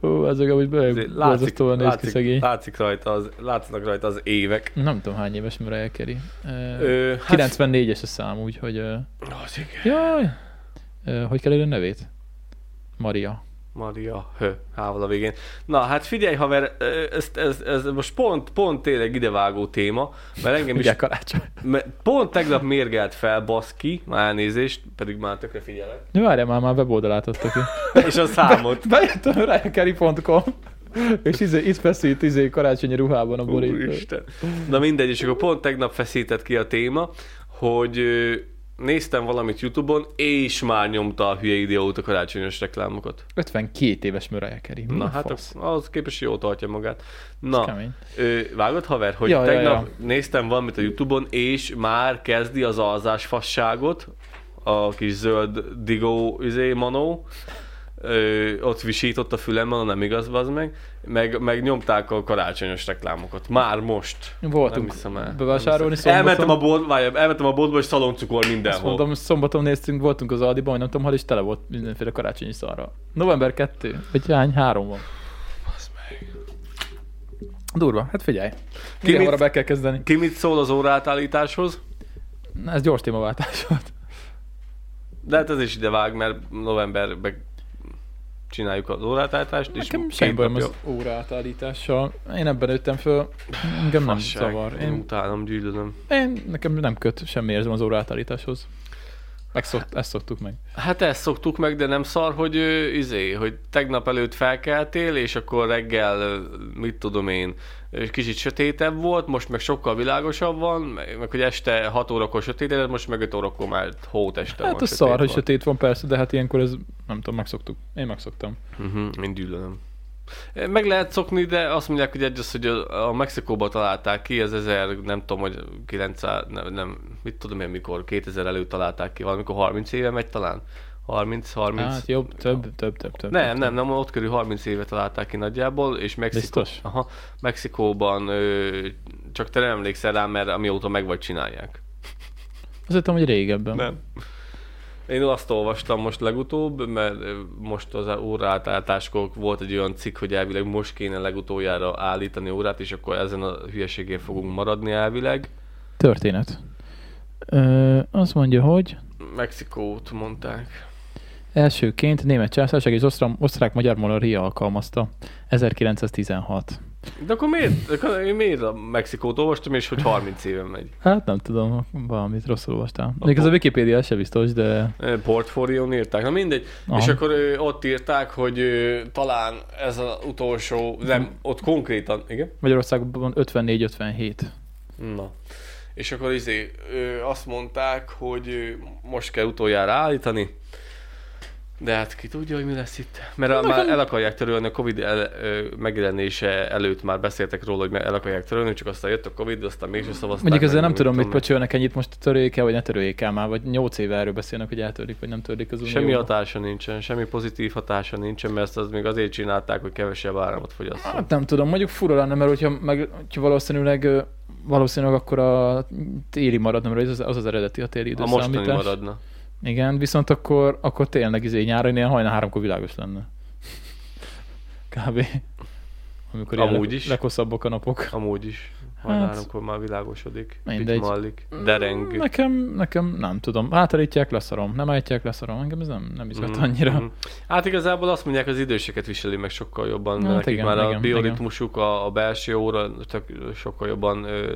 Ó, ezek amúgy Azért borzasztóan néz ki látszik, szegény. látszik rajta az, látszanak rajta az évek. Nem tudom hány éves Mariah Carey. Ö, Ö, hát- 94-es a szám, úgyhogy... Az igen. Jaj! Hogy kell a nevét? Maria. Maria, hő, hával a végén. Na, hát figyelj, haver, ez, ez, ez most pont, pont tényleg idevágó téma, mert engem is karácsony. pont tegnap mérgelt fel, baszki, már elnézést, pedig már tökre figyelek. Ja, Várjál már, már weboldalát adtak ki. [LAUGHS] És a számot. Bejött a mariahcarey.com és izé, itt feszít izé karácsonyi ruhában a borító. Úristen. Na mindegy, és akkor pont tegnap feszített ki a téma, hogy néztem valamit Youtube-on, és már nyomta a hülye idiót a karácsonyos reklámokat. 52 éves Mariah Carey. Na hát fasz? az képes jól tartja magát. Na. Ö, vágod haver, hogy ja, tegnap ja, ja. néztem valamit a Youtube-on, és már kezdi az alzás fasságot, a kis zöld digó izé, manó, Ö, ott visított a fülemben, nem igaz, az meg, meg, meg nyomták a karácsonyos reklámokat. Már most. Voltunk Nem hiszem el. bevásárolni Nem szombaton. Elmentem a, bolt, várj, elmentem a boltba, és szaloncukor Azt mindenhol. mondom, szombaton néztünk, voltunk az Aldiban, nem tudom, hol is tele volt mindenféle karácsonyi szarra. November 2, vagy hány? Három van. Durva, hát figyelj. Ki mit- hamarabb el kell kezdeni. Ki mit szól az óraátállításhoz? Na, Ez gyors témaváltás volt. De hát ez is ide vág, mert novemberben csináljuk az órátáltást, és Nekem két semmi bajom az óraátállítással. Én ebben nőttem föl, engem nem Fasság. zavar. Én Én, utálom, gyűlölöm. én, nekem nem köt semmi érzem az óraátállításhoz. Megszokt, ezt szoktuk meg. Hát ezt szoktuk meg, de nem szar, hogy ö, izé, hogy tegnap előtt felkeltél, és akkor reggel, mit tudom én, kicsit sötétebb volt, most meg sokkal világosabb van, meg, meg hogy este 6 órakor sötét, de most meg 5 órakor már hóteste Hát van. az szar, hogy van. sötét van persze, de hát ilyenkor ez, nem tudom, megszoktuk. Én megszoktam. Uh-huh, én gyűlölöm. Meg lehet szokni, de azt mondják, hogy egy az, hogy a, Mexikóba találták ki, ez 1000, nem tudom, hogy 900, nem, nem, mit tudom én mikor, 2000 előtt találták ki, valamikor 30 éve megy talán? 30, 30. Hát jobb, több, több, több, több. Nem, több. nem, nem, ott körül 30 éve találták ki nagyjából, és Mexikó, Biztos? aha, Mexikóban ö, csak te nem emlékszel rá, mert amióta meg vagy csinálják. Azt hittem, hogy régebben. Nem. Én azt olvastam most legutóbb, mert most az óraátállításkor volt egy olyan cikk, hogy elvileg most kéne legutoljára állítani órát, és akkor ezen a hülyeségén fogunk maradni elvileg. Történet. Ö, azt mondja, hogy Mexikót mondták. elsőként német császárság és osztrák- osztrák-magyar monarchia alkalmazta. 1916. De akkor miért, akkor miért a Mexikót olvastam, és hogy 30 éve megy? Hát nem tudom, valamit rosszul olvastál. Még ez a Wikipedia se biztos, de Portfólión írták, na mindegy. Aha. És akkor ott írták, hogy talán ez az utolsó, nem, ott konkrétan, igen? Magyarországban 54-57. Na. És akkor izé, azt mondták, hogy most kell utoljára állítani, de hát ki tudja, hogy mi lesz itt. Mert a, már el akarják törölni a Covid el, ö, megjelenése előtt már beszéltek róla, hogy el akarják törölni, csak aztán jött a Covid, aztán mégse szavazták. Mondjuk ezzel meg, nem tudom, mit meg. pöcsölnek ennyit, most törőjék el, vagy ne törőjék el már, vagy 8 éve erről beszélnek, hogy eltörlik, vagy nem törlik az Semmi unióba. hatása nincsen, semmi pozitív hatása nincsen, mert ezt az még azért csinálták, hogy kevesebb áramot fogyasszon. Hát nem tudom, mondjuk fura lenne, mert hogyha, meg, hogyha valószínűleg valószínűleg akkor a téli maradna, mert az az, az eredeti a téli a mostani időszámítás. maradna. Igen, viszont akkor, akkor tényleg izé nyáron ilyen hajnal háromkor világos lenne. Kb. Amikor Amúgy le- is. leghosszabbak a napok. Amúgy is. Hát, Hát, háromkor már világosodik. mindegy. Mallik. Dereng. Nekem, nekem nem tudom. Átállítják, leszarom. Nem állítják, leszarom. Engem ez nem, nem izgat Mhm, annyira. mhm. Hát igazából azt mondják, az időseket viseli meg sokkal jobban, Hát hát nekik igen, már a igen, bioritmusuk, a, a belső óra tök, sokkal jobban ö,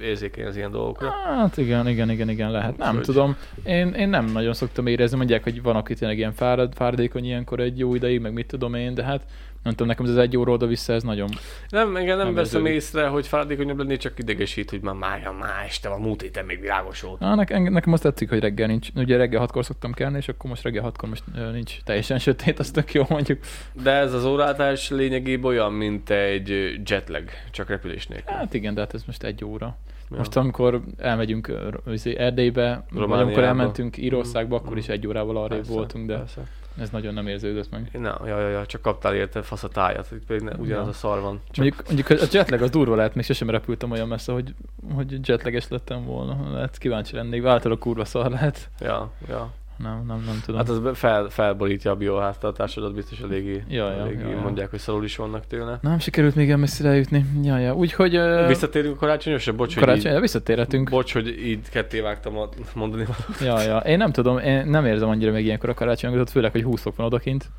érzékeny az ilyen dolgokra. Hát igen, igen, igen, igen, lehet. Nem Úgyhogy- tudom. Én, én nem nagyon szoktam érezni, mondják, hogy van, aki tényleg ilyen fárad, fáradékony ilyenkor egy jó ideig, meg mit tudom én, de hát nem tudom, nekem ez az egy óra oda-vissza, ez nagyon... Nem, engem nem, Nem veszem észre, hogy fáradékonyabb lenni, csak idegesít, hogy már mája, már este van, múlt héten még világos volt. Ah, nekem, nekem azt tetszik, hogy reggel nincs. Ugye reggel hatkor szoktam kelni, és akkor most reggel hatkor most nincs teljesen [LAUGHS] sötét, az tök jó mondjuk. De ez az órátás lényegében olyan, mint egy jetlag, csak repülés nélkül. Hát igen, de hát ez most egy óra. Ja. Most amikor elmegyünk izé, Erdélybe, vagy amikor elmentünk Írországba, Mhm, akkor is mhm. egy órával arrébb Persze, voltunk, de persze. Ez nagyon nem érződött meg. Na, ja, ja, ja, csak kaptál érte fasz a tájat, itt pedig ne, ugyanaz Ja. a szar van. Csak Mondjuk, mondjuk a jetlag az durva lehet, még sosem repültem olyan messze, hogy, hogy jetlages lettem volna. Lehet kíváncsi lennék, váltal a kurva szar lehet. Ja, ja. Nem, nem, nem tudom. Hát az fel, felborítja a bioháztartásodat, biztos eléggé, Ja, ja, eléggé ja, ja. mondják, hogy szarul is vannak tőle. Nem sikerült még ilyen messzire eljutni. Ja, ja. Úgyhogy... ö, Visszatérünk karácsonyosra? Bocs, hogy karácsonyra így, visszatérhetünk. bocs, hogy így ketté vágtam a mondani valót. Ja, ja. Én nem tudom, én nem érzem annyira még ilyenkor a karácsonyokat, főleg, hogy 20 fok van odakint.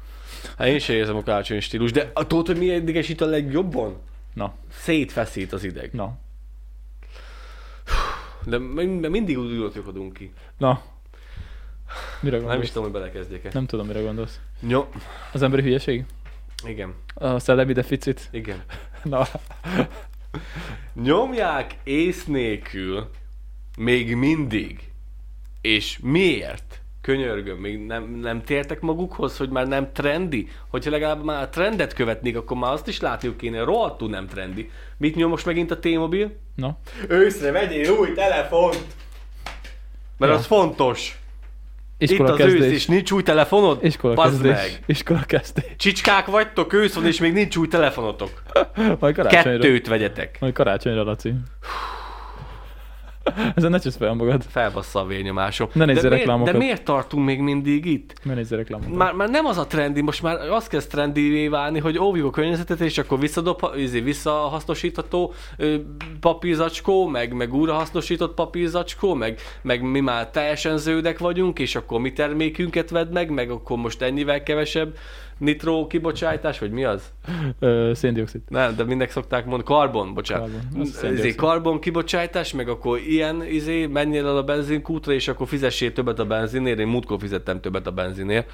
Hát én sem érzem a karácsonyi stílus, de a- tudod, hogy mi idegesít a legjobban? Na, Szétfeszít az ideg. na, De mind- mindig úgy ültőkodunk ki. na. Mire Nem gondolsz? is tudom, hogy belekezdjek-e. Nem tudom, mire gondolsz. Jó, Az emberi hülyeség? igen, A szellemi deficit? igen. [LAUGHS] Na, Nyomják ész nélkül még mindig. És miért? Könyörgöm, még nem, nem tértek magukhoz, hogy már nem trendi? Hogyha legalább már a trendet követnék, akkor már azt is látniuk kéne, rohadtul nem trendi. Mit nyom most megint a T-mobil? na. Őszre vegyél új telefont! Mert Ja. az fontos. Iskola Itt az ősz, és nincs új telefonod? Iskola Bazd kezdés. meg! Iskola kezdés. Csicskák vagytok, ősz van, és még nincs új telefonotok. Majd karácsonyra. Kettőt vegyetek. Majd karácsonyra, Laci. [LAUGHS] Ezen ne csesz fel magad. Felbassza a vérnyomásom. Ne miért, reklámokat. de miért tartunk még mindig itt? Ne nézzél reklámokat. Már, már nem az a trendi, most már az kezd trendivé válni, hogy óvjuk a környezetet, és akkor visszadob, izé, visszahasznosítható papírzacskó, meg, meg újrahasznosított papírzacskó, meg, meg mi már teljesen zöldek vagyunk, és akkor mi termékünket vedd meg, meg akkor most ennyivel kevesebb nitró kibocsátás, vagy mi az? Széndiokszid. Nem, de mindenki szokták mondani, karbon, bocsánat. Karbon, Izé, karbon kibocsátás, meg akkor ilyen, izé, menjél el a benzinkútra, és akkor fizessél többet a benzinért, én múltkor fizettem többet a benzinért,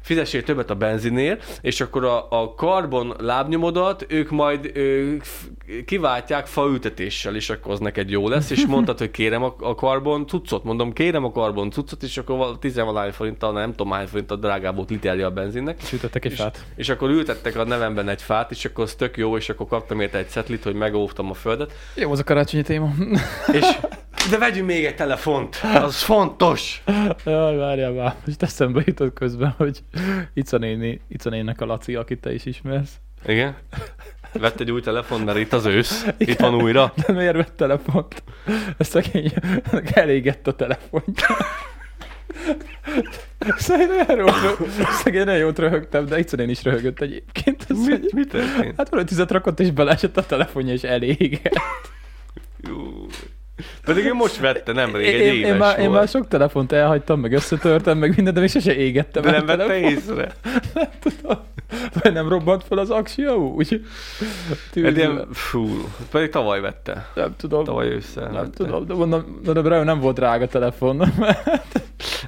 fizessél többet a benzinért, és akkor a, a karbon lábnyomodat ők majd f- kiváltják faültetéssel, és akkor az neked jó lesz, és mondtad, hogy kérem a, a karbon cuccot, mondom, kérem a karbon cuccot, és akkor val- tizenvalány forinttal, nem tudom hány forinttal drágább volt literje a benzinnek, Sütöttek egy fát. és akkor ültettek a nevemben egy fát, és akkor az tök jó, és akkor kaptam érte egy szetlit, hogy megóvtam a földet. Jó, az a karácsonyi téma. És, de vegyünk még egy telefont, az fontos. Jaj, várjál már. Most eszembe jutott közben, hogy Ica néni, Ica a Laci, akit te is ismersz. Igen? Vett egy új telefon, mert itt az ősz. Itt van újra. De miért vett telefont? Ez szegény, elégett a telefonja. Nagyon jót, rö- szegény nagyon jót röhögtem, de néni is röhögött egyébként. Ez, Mi, hogy, mi történt? hát valami tüzet rakott és beleesett a telefonja és elégett. Jó. Pedig én most vette, nemrég, egy én, éves én, már, én már sok telefont elhagytam, meg összetörtem, meg minden, de még sose égettem De nem vette észre. Nem tudom. Vagy nem robbant fel az aksia úgy? Egy Tűzve. ilyen, fú, pedig tavaly vette. Nem tudom. Tavaly ősszel. Nem vette. tudom, de mondom, de nem volt drága telefon.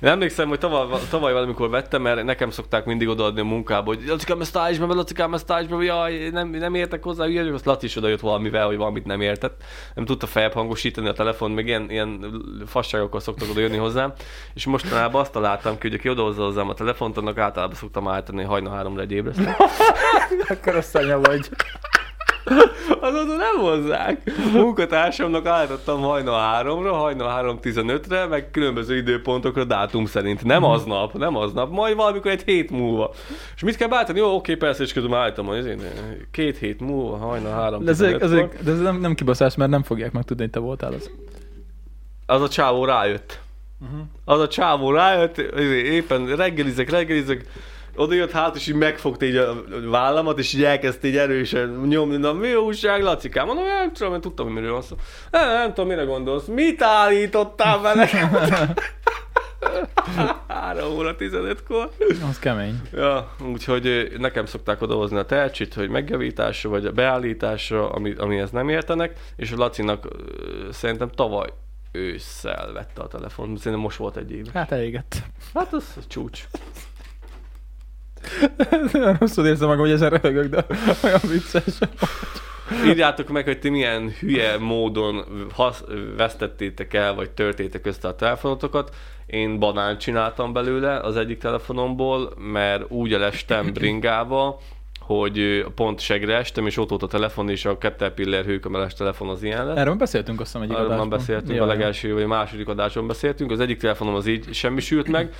Én emlékszem, hogy tavaly, tavaly valamikor vettem, mert nekem szokták mindig odaadni a munkába, hogy Lacikám, ezt állítsd be, Lacikám, ezt állítsd be, jaj, nem, nem értek hozzá, vagyok, azt Laci is odajött valamivel, hogy valamit nem értett. Nem tudta feljebb hangosítani a telefon, meg ilyen, ilyen fasságokkal szoktak oda jönni hozzám. És mostanában azt találtam ki, hogy aki odahozza hozzám a telefont, annak általában szoktam állítani, hogy hajna háromra egy ébresztő. [LAUGHS] Akkor azt anya vagy. [LAUGHS] Azóta nem hozzák. Munkatársamnak állítottam hajna háromra, hajna három tizenötre, meg különböző időpontokra dátum szerint. Nem aznap, nem aznap, majd valamikor egy hét múlva. És mit kell beállítani? Jó, oké, persze, és közben állítom, hogy ezért két hét múlva, hajna három De ez, ez, tizenötkor. de ez nem, nem kibaszás, mert nem fogják megtudni, hogy te voltál az. Az a csávó rájött. Uh-huh. Az a csávó rájött, éppen reggelizek, reggelizek, oda jött hát, és így megfogta így a vállamat, és így elkezdte így erősen nyomni, na mi újság, Lacikám? Mondom, nem tudom, én tudtam, hogy miről van szó. Nem, nem tudom, mire gondolsz. Mit állítottál vele? [LAUGHS] 3 óra 15-kor. Az kemény. Ja, úgyhogy nekem szokták odahozni a tehetsit, hogy megjavításra, vagy a beállításra, ami, amihez nem értenek, és a Lacinak szerintem tavaly ősszel vette a telefon. Szerintem most volt egy év. Hát elégett. Hát az csúcs. Rosszul érzem magam, hogy ezen röhögök, de olyan vicces. Írjátok meg, hogy ti milyen hülye módon hasz, vesztettétek el, vagy törtétek össze a telefonotokat. Én banánt csináltam belőle az egyik telefonomból, mert úgy elestem bringába, hogy pont segre estem, és ott volt a telefon, és a Caterpillar hőkömeles telefon az ilyen lett. Erről beszéltünk azt hiszem egy már adásban. beszéltünk, Ja, a legelső vagy a második adáson beszéltünk. Az egyik telefonom az így semmisült meg.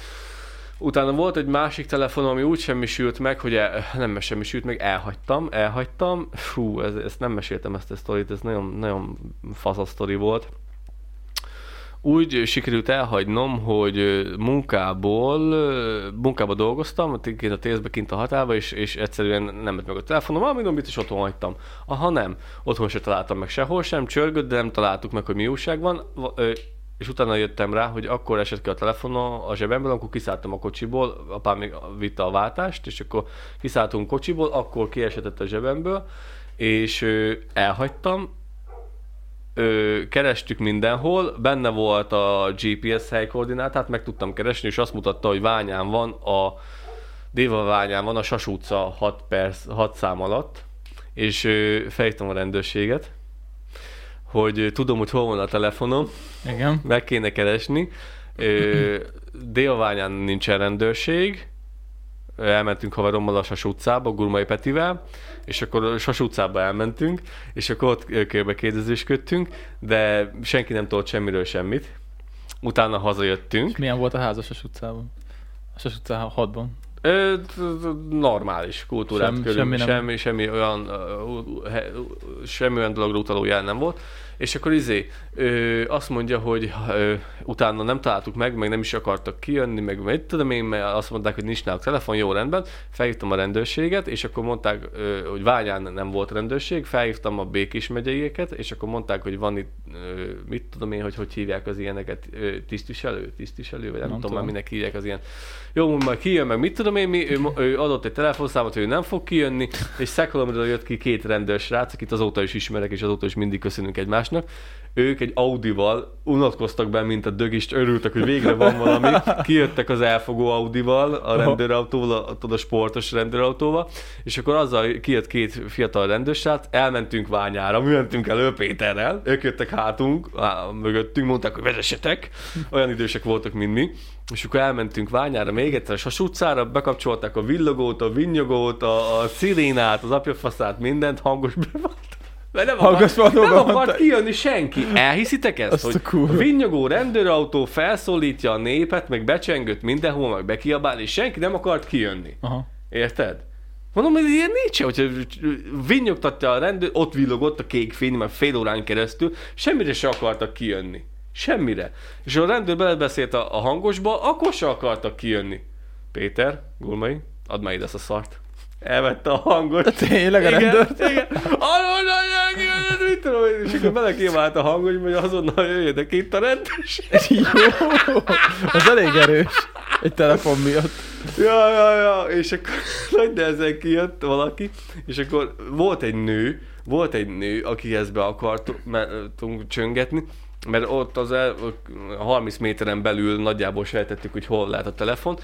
Utána volt egy másik telefonom, ami úgy semmisült meg, hogy el, nem semmisült meg, elhagytam, elhagytam. Fú, ez, ezt nem meséltem ezt a sztorit, ez nagyon, nagyon fasz sztori volt. Úgy sikerült elhagynom, hogy munkából, munkába dolgoztam, kint a tészbe, kint a határba, és, és egyszerűen nem ment meg a telefonom, ah, mondom, is otthon hagytam. Aha, nem. Otthon se találtam meg sehol sem, csörgött, de nem találtuk meg, hogy mi újság van. És utána jöttem rá, hogy akkor esett ki a telefonom a zsebemből, amikor kiszálltam a kocsiból, apám még vitte a váltást, és akkor kiszálltunk kocsiból, akkor kiesetett a zsebemből, és elhagytam, ö, kerestük mindenhol, benne volt a GPS helykoordinátát, meg tudtam keresni, és azt mutatta, hogy Ványán van, a Déva Ványán van, a Sas utca 6, perc, 6 szám alatt, és ö, felhívtam a rendőrséget, hogy tudom, hogy hol van a telefonom, Igen. meg kéne keresni. Délványán nincsen rendőrség, elmentünk haverommal a Sas utcába, Gurmai Petivel, és akkor a Sas utcába elmentünk, és akkor ott körbe kérdezősködtünk, de senki nem tudott semmiről semmit. Utána hazajöttünk. És milyen volt a házasas utcában? A Sas utcán 6-ban. Ö, normális kultúrát Sem- körül, semmi semmi, nem- semmi, semmi olyan, semmi olyan dologra utaló jel nem volt. És akkor izé, ö, azt mondja, hogy ö, utána nem találtuk meg, meg nem is akartak kijönni, meg mit tudom én, mert azt mondták, hogy nincs náluk telefon, jó rendben. Felhívtam a rendőrséget, és akkor mondták, hogy Vágyán nem volt rendőrség, felhívtam a Békés megyeieket, és akkor mondták, hogy van itt, mit tudom én, hogy hogy hívják az ilyeneket, tisztviselő, tisztviselő, vagy nem, nem tudom, már minek hívják az ilyen. Jó, majd kijön, meg mit tudom én, mi, ő, ő adott egy telefonszámot, hogy ő nem fog kijönni, és Szekolomról jött ki két rendőrsrác, akit azóta is ismerek, és azóta is mindig köszönünk egymásnak. Ők egy Audival unatkoztak be, mint a dögist, örültek, hogy végre van valami. Kijöttek az elfogó Audival, a rendőrautóval, a, a, sportos rendőrautóval, és akkor azzal kijött két fiatal rendőrsrác, elmentünk Ványára, mi mentünk elő Péterrel, ők jöttek hátunk, á, mögöttünk, mondták, hogy vezessetek, olyan idősek voltak, mint mi, és akkor elmentünk Ványára, még egyszer a Sas utcára, bekapcsolták a villogót, a vinnyogót, a, a szirénát, az apjafaszát, mindent hangos be volt. Mert nem akart, nem akart kijönni senki. Elhiszitek ezt, Azt a hogy kurva. vinnyogó rendőrautó felszólítja a népet, meg becsengött mindenhol, meg bekiabál, és senki nem akart kijönni. Aha. Érted? Mondom, hogy ilyen nincs, hogyha vinnyogtatja a rendőr, ott villogott a kék fény, már fél órán keresztül, semmire se akartak kijönni. Semmire. És a rendőr belebeszélt a, a hangosba, akkor se akartak kijönni. Péter, Gulmai, add már ide ezt a szart. Elvette a hangot. Tényleg a rendőr? Igen, igen. Mit tudom és akkor belekiabált a hangosba, hogy azonnal jöjjenek itt a rendőrség. [LAUGHS] Jó, az elég erős. Egy telefon miatt. Ja, ja, ja, és akkor [LAUGHS] nagy nehezen kijött valaki, és akkor volt egy nő, volt egy nő, akihez be akartunk csöngetni, mert ott az el, 30 méteren belül nagyjából sejtettük, hogy hol lehet a telefon,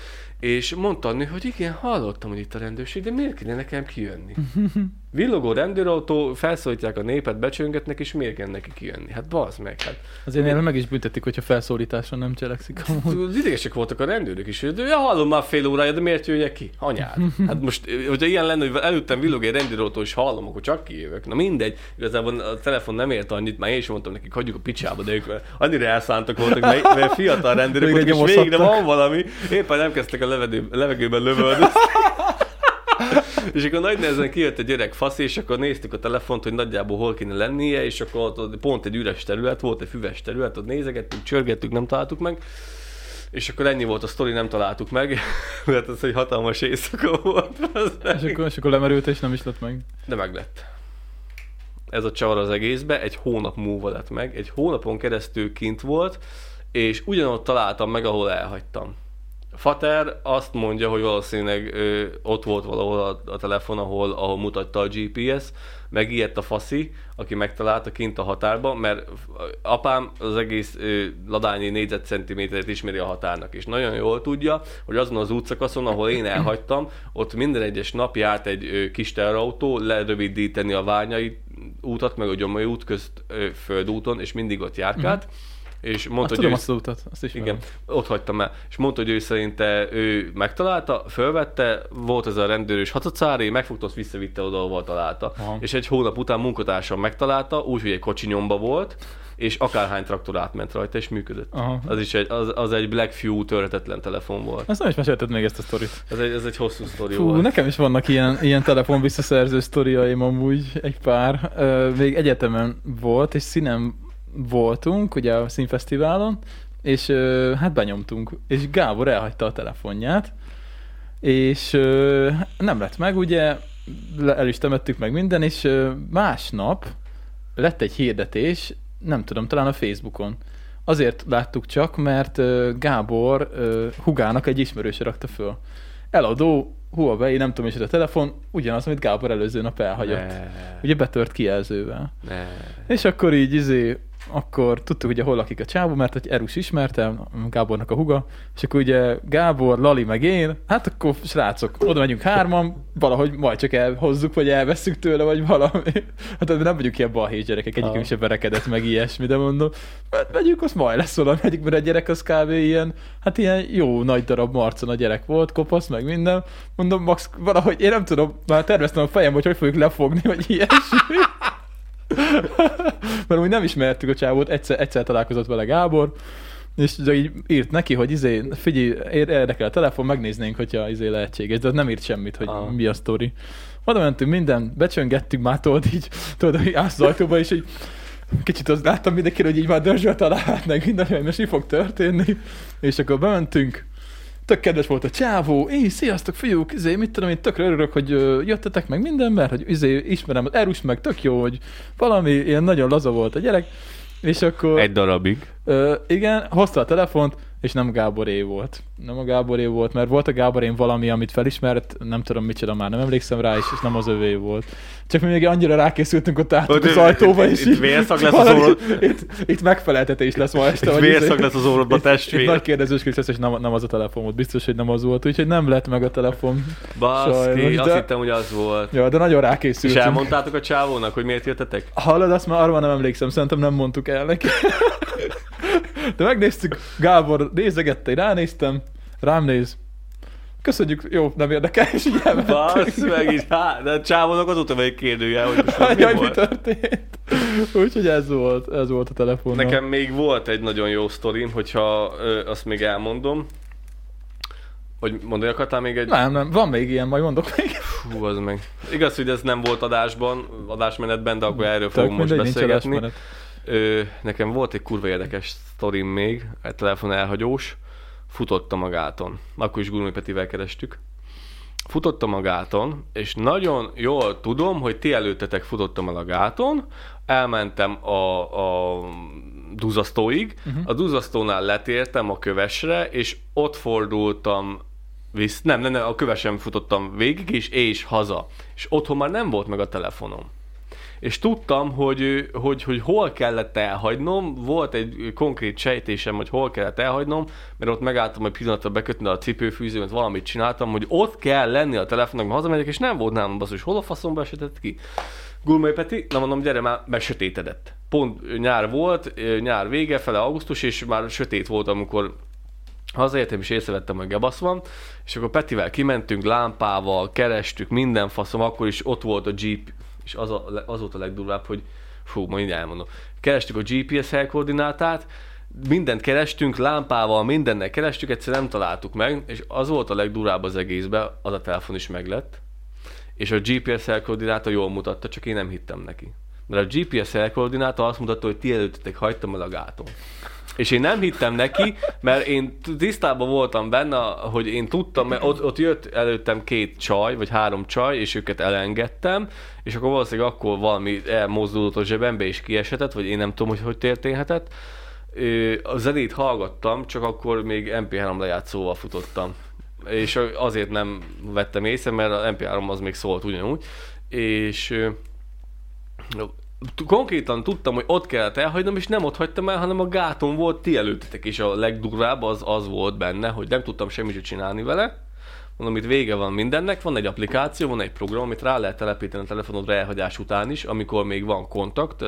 és mondta a nő, hogy igen, hallottam, hogy itt a rendőrség, de miért kéne nekem kijönni? [LAUGHS] Villogó rendőrautó, felszólítják a népet, becsöngetnek, és miért kell neki kijönni? Hát bazd meg, hát. Azért néha meg is büntetik, hogyha felszólításra nem cselekszik idegesek voltak a rendőrök is, hogy ja, hallom már fél órája, de miért jöjjek ki? Anyád. [LAUGHS] Hát most, hogyha ilyen lenne, hogy előttem villog egy rendőrautó, és hallom, akkor csak kijövök. Na mindegy, igazából a telefon nem ért annyit, már én is mondtam nekik, hagyjuk a picsába, de ők annyira elszántak voltak, mert, mert fiatal rendőrök voltak, és végre nyomozhattak. van valami, éppen nem kezdtek a levegő, levegőben lövöldözni. [LAUGHS] És akkor nagy nehezen kijött egy öreg fasz, és akkor néztük a telefont, hogy nagyjából hol kéne lennie, és akkor ott- ott pont egy üres terület volt, egy füves terület, ott nézegettük, csörgettük, nem találtuk meg. És akkor ennyi volt a sztori, nem találtuk meg, [LAUGHS] mert ez egy hatalmas éjszaka volt. És akkor, és akkor lemerült, és nem is lett meg. De meg lett. Ez a csavar az egészbe, egy hónap múlva lett meg, egy hónapon keresztül kint volt, és ugyanott találtam meg, ahol elhagytam. Fater azt mondja, hogy valószínűleg ö, ott volt valahol a, a telefon, ahol, ahol mutatta a GPS, megijedt a faszi, aki megtalálta kint a határba, mert apám az egész ö, ladányi négyzetcentiméteret ismeri a határnak, és nagyon jól tudja, hogy azon az útszakaszon, ahol én elhagytam, ott minden egyes nap járt egy ö, kis terrautó lerövidíteni a ványai útat, meg a gyomai út közt ö, földúton, és mindig ott járkált, és mondta, Azt hogy tudom ő azt az utat, azt is igen, ott hagytam el. És mondta, hogy ő szerinte ő megtalálta, fölvette, volt ez a rendőrös hatacári, megfogta, azt visszavitte oda, ahol találta. Aha. És egy hónap után munkatársam megtalálta, úgyhogy egy kocsi nyomba volt, és akárhány traktor átment rajta, és működött. Aha. Az is egy, az, az egy Blackview törhetetlen telefon volt. Ezt nem is mesélted még ezt a sztorit. Ez egy, ez egy hosszú sztori Fú, volt. nekem is vannak ilyen, ilyen telefon visszaszerző sztoriaim amúgy, egy pár. Még egyetemen volt, és színem voltunk, ugye a színfesztiválon, és hát benyomtunk, és Gábor elhagyta a telefonját, és nem lett meg, ugye, el is temettük meg minden, és másnap lett egy hirdetés, nem tudom, talán a Facebookon. Azért láttuk csak, mert Gábor hugának egy ismerőse rakta föl. Eladó, Huawei, nem tudom is, a telefon, ugyanaz, amit Gábor előző nap elhagyott. Ne, Ugye betört kijelzővel. ne. És akkor így izé, akkor tudtuk ugye hol lakik a csávó, mert egy Erus ismerte, Gábornak a huga, és akkor ugye Gábor, Lali meg én, hát akkor srácok, oda megyünk hárman, valahogy majd csak elhozzuk, vagy elveszünk tőle, vagy valami. Hát nem vagyunk ilyen balhés gyerekek, egyikünk Ah. se verekedett meg ilyesmi, de mondom, hát megyünk, az majd lesz valami, egyik, mert a gyerek az kb. ilyen, hát ilyen jó nagy darab marcon a gyerek volt, kopasz, meg minden. Mondom, max, valahogy, én nem tudom, már terveztem a fejem, hogy hogy fogjuk lefogni, vagy ilyesmi. [LAUGHS] Mert úgy nem ismertük a csávót, egyszer, egyszer találkozott vele Gábor, és így írt neki, hogy izé, figyelj, ér- érdekel a telefon, megnéznénk, hogyha izé lehetséges, de nem írt semmit, hogy Ah. mi a sztori. Oda mentünk minden, becsöngettük már, tudod így, tudod, hogy állsz az ajtóba, és így kicsit az láttam mindenkire, hogy így már dörzsölt a lábát, meg minden, hogy most mi fog történni. És akkor bementünk, tök kedves volt a csávó, így sziasztok fiúk, izé, mit tudom, én tökre örülök, hogy jöttetek meg minden, mert hogy izé, ismerem az Erus meg, tök jó, hogy valami ilyen nagyon laza volt a gyerek. És akkor... Egy darabig. Ö, igen, hozta a telefont, és nem Gáboré volt. Nem a Gáboré volt, mert volt a Gáborén valami, amit felismert, nem tudom micsoda már, nem emlékszem rá, és, és nem az övé volt. Csak mi még annyira rákészültünk ott Ott az itt- ajtóba, és itt vérszag lesz az orrod. Itt, itt megfeleltetés lesz ma este. Vagy vérszag izé- lesz az orrodba, itt, itt testvér. nagy kérdezős lesz, és nem, nem az a telefon volt. Biztos, hogy nem az volt, úgyhogy nem lett meg a telefon. Baszki, azt hittem, hogy az volt. Ja, de nagyon És rákészültünk. elmondtátok a csávónak, hogy miért jöttetek? Hallod, azt már arra nem emlékszem, szerintem nem mondtuk el neki. [LAUGHS] De megnéztük, Gábor nézegette, én ránéztem, rám néz. Köszönjük, jó, nem érdekel, és így. Basz meg így, hát, de csávónak azóta vagy egy kérdője, hogy most mi Jaj, mi történt? Úgyhogy ez volt, ez volt a telefon. Nekem még volt egy nagyon jó sztorim, hogyha ö, azt még elmondom. Hogy mondani akartál még egy... Nem, nem, van még ilyen, majd mondok még. Hú, az meg. Igaz, hogy ez nem volt adásban, adásmenetben, de akkor erről Tök fogunk most beszélgetni. Ö, nekem volt egy kurva érdekes sztorim még, egy telefon elhagyós. Futottam a gáton. Akkor is Gurmi Petivel kerestük. Futottam a gáton, és nagyon jól tudom, hogy ti előttetek futottam el a gáton, elmentem a, a duzasztóig, uh-huh. a duzasztónál letértem a kövesre, és ott fordultam visz, nem, nem, nem, a kövesen futottam végig, és, és haza. És otthon már nem volt meg a telefonom és tudtam, hogy, hogy, hogy hol kellett elhagynom, volt egy konkrét sejtésem, hogy hol kellett elhagynom, mert ott megálltam egy pillanatra bekötni a cipőfűzőmet, valamit csináltam, hogy ott kell lenni a telefonnak, mert hazamegyek, és nem volt nálam basszus, hol a faszomba esetett ki. Gulmai Peti, na mondom, gyere már, mert sötétedett. Pont nyár volt, nyár vége, fele augusztus, és már sötét volt, amikor Hazaértem és észrevettem, hogy gebasz van, és akkor Petivel kimentünk lámpával, kerestük, minden faszom, akkor is ott volt a Jeep, és az, a, az volt a legdurvább, hogy fú, majd elmondom. Kerestük a GPS helykoordinátát, mindent kerestünk, lámpával, mindennel kerestük, egyszer nem találtuk meg, és az volt a legdurább az egészben, az a telefon is meglett, és a GPS helykoordináta jól mutatta, csak én nem hittem neki. Mert a GPS helykoordináta azt mutatta, hogy ti előttetek hagytam el a gáton. És én nem hittem neki, mert én tisztában voltam benne, hogy én tudtam, mert ott, ott jött előttem két csaj, vagy három csaj, és őket elengedtem, és akkor valószínűleg akkor valami elmozdulott a zsebembe, és kiesetett, vagy én nem tudom, hogy hogy történhetett. A zenét hallgattam, csak akkor még MP3 lejátszóval futottam. És azért nem vettem észre, mert a MP3 az még szólt ugyanúgy. És konkrétan tudtam, hogy ott kellett elhagynom, és nem ott hagytam el, hanem a gáton volt ti előttetek, és a legdurvább az, az volt benne, hogy nem tudtam semmit csinálni vele. Mondom, itt vége van mindennek, van egy applikáció, van egy program, amit rá lehet telepíteni a telefonodra elhagyás után is, amikor még van kontakt,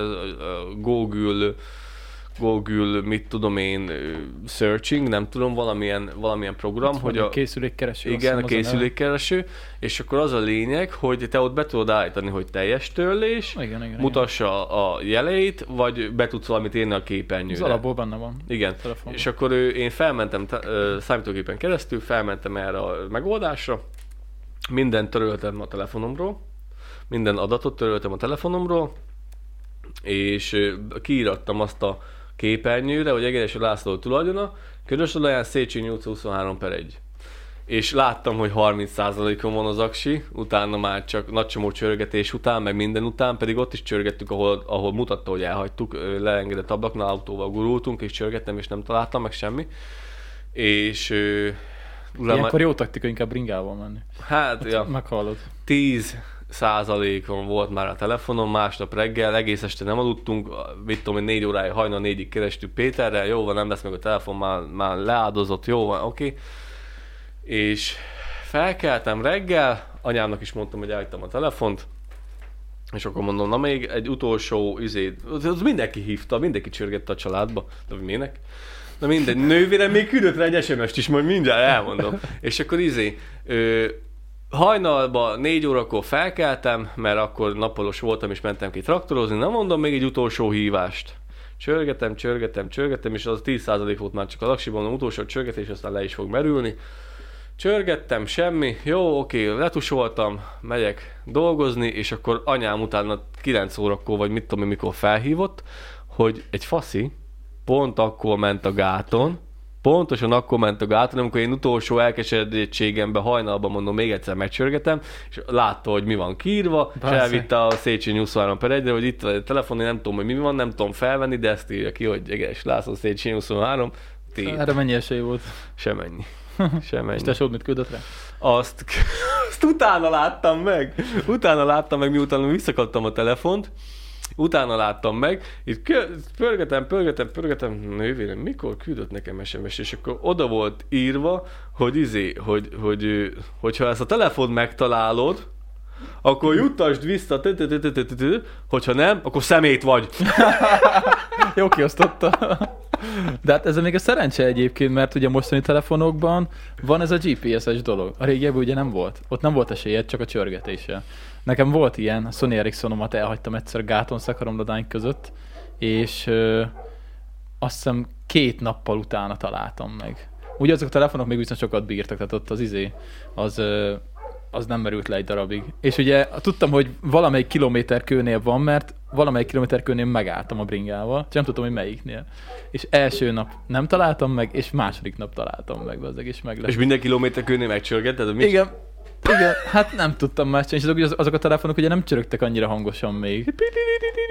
Google, Google, mit tudom én, searching, nem tudom, valamilyen, valamilyen program, hogy a, készülékkereső. igen, a készülékkereső, és akkor az a lényeg, hogy te ott be tudod állítani, hogy teljes törlés, Igen, igen, mutassa a jeleit, vagy be tudsz valamit írni a igen. Képernyőre. alapból benne van. Igen, és akkor ő, én felmentem számítógépen keresztül, felmentem erre a megoldásra, mindent töröltem a telefonomról, minden adatot töröltem a telefonomról, és kiírattam azt a képernyőre, hogy Egeres László tulajdona, Körösodaján Széchenyi utca 23 per 1. És láttam, hogy 30%-on van az aksi, utána már csak nagy csomó csörgetés után, meg minden után, pedig ott is csörgettük, ahol, ahol mutatta, hogy elhagytuk, leengedett ablaknál autóval gurultunk, és csörgettem, és nem találtam meg semmi. És Ilyenkor jó taktika inkább bringával menni. hát, ja, Meghallod. 10 százalékon volt már a telefonom, másnap reggel, egész este nem aludtunk, mit tudom, négy óráig, hajnal négyig kerestük Péterrel, jó van, nem lesz meg a telefon, már, már leáldozott, jó van, oké. És felkeltem reggel, anyámnak is mondtam, hogy elhagytam a telefont, és akkor mondom, na még egy utolsó izé, az mindenki hívta, mindenki csörgette a családba, de minek? Na mindegy, nővérem még küldött rá egy SMS-t is, majd mindjárt elmondom. És akkor izé, ö, hajnalba négy órakor felkeltem, mert akkor napolos voltam és mentem ki traktorozni, na mondom még egy utolsó hívást. Csörgetem, csörgetem, csörgetem, és az 10% volt már csak a laksiban, utolsó csörgetés, aztán le is fog merülni. Csörgettem, semmi, jó, oké, letusoltam, megyek dolgozni, és akkor anyám utána 9 órakor, vagy mit tudom én, mikor felhívott, hogy egy faszi pont akkor ment a gáton, pontosan akkor ment a gáton, amikor én utolsó elkeseredettségemben hajnalban mondom, még egyszer megcsörgetem, és látta, hogy mi van kiírva, és Bassza. elvitte a Széchenyi 23 per 1 hogy itt a telefon, én nem tudom, hogy mi van, nem tudom felvenni, de ezt írja ki, hogy Eges László Széchenyi 23, ti Erre mennyi esély volt? semennyi. [LAUGHS] Semennyi. És tesód mit küldött rá? Azt, [LAUGHS] azt utána láttam meg. Utána láttam meg, miután visszakadtam a telefont. Utána láttam meg, itt kö- pörgetem, pörgetem, pörgetem, nővérem, mikor küldött nekem SMS, és akkor oda volt írva, hogy izé, hogy, hogy, hogy hogyha ezt a telefon megtalálod, akkor juttasd vissza, hogyha nem, akkor szemét vagy. [LAUGHS] Jó kiosztotta. De hát ez még a szerencse egyébként, mert ugye a mostani telefonokban van ez a GPS-es dolog. A régiekben ugye nem volt. Ott nem volt esélyed, csak a csörgetéssel. Nekem volt ilyen, a Sony Ericssonomat elhagytam egyszer gáton szakaromladány között, és ö, azt hiszem két nappal utána találtam meg. Ugye azok a telefonok még viszont sokat bírtak, tehát ott az izé, az, ö, az nem merült le egy darabig. És ugye tudtam, hogy valamelyik kilométer kőnél van, mert valamelyik kilométer kőnél megálltam a bringával, csak nem tudtam, hogy melyiknél. És első nap nem találtam meg, és második nap találtam meg, az és meg lett. És minden kilométer kőnél megcsörgetted? Mit? Igen, igen, hát nem tudtam más csinálni, és azok, azok a telefonok ugye nem csörögtek annyira hangosan még.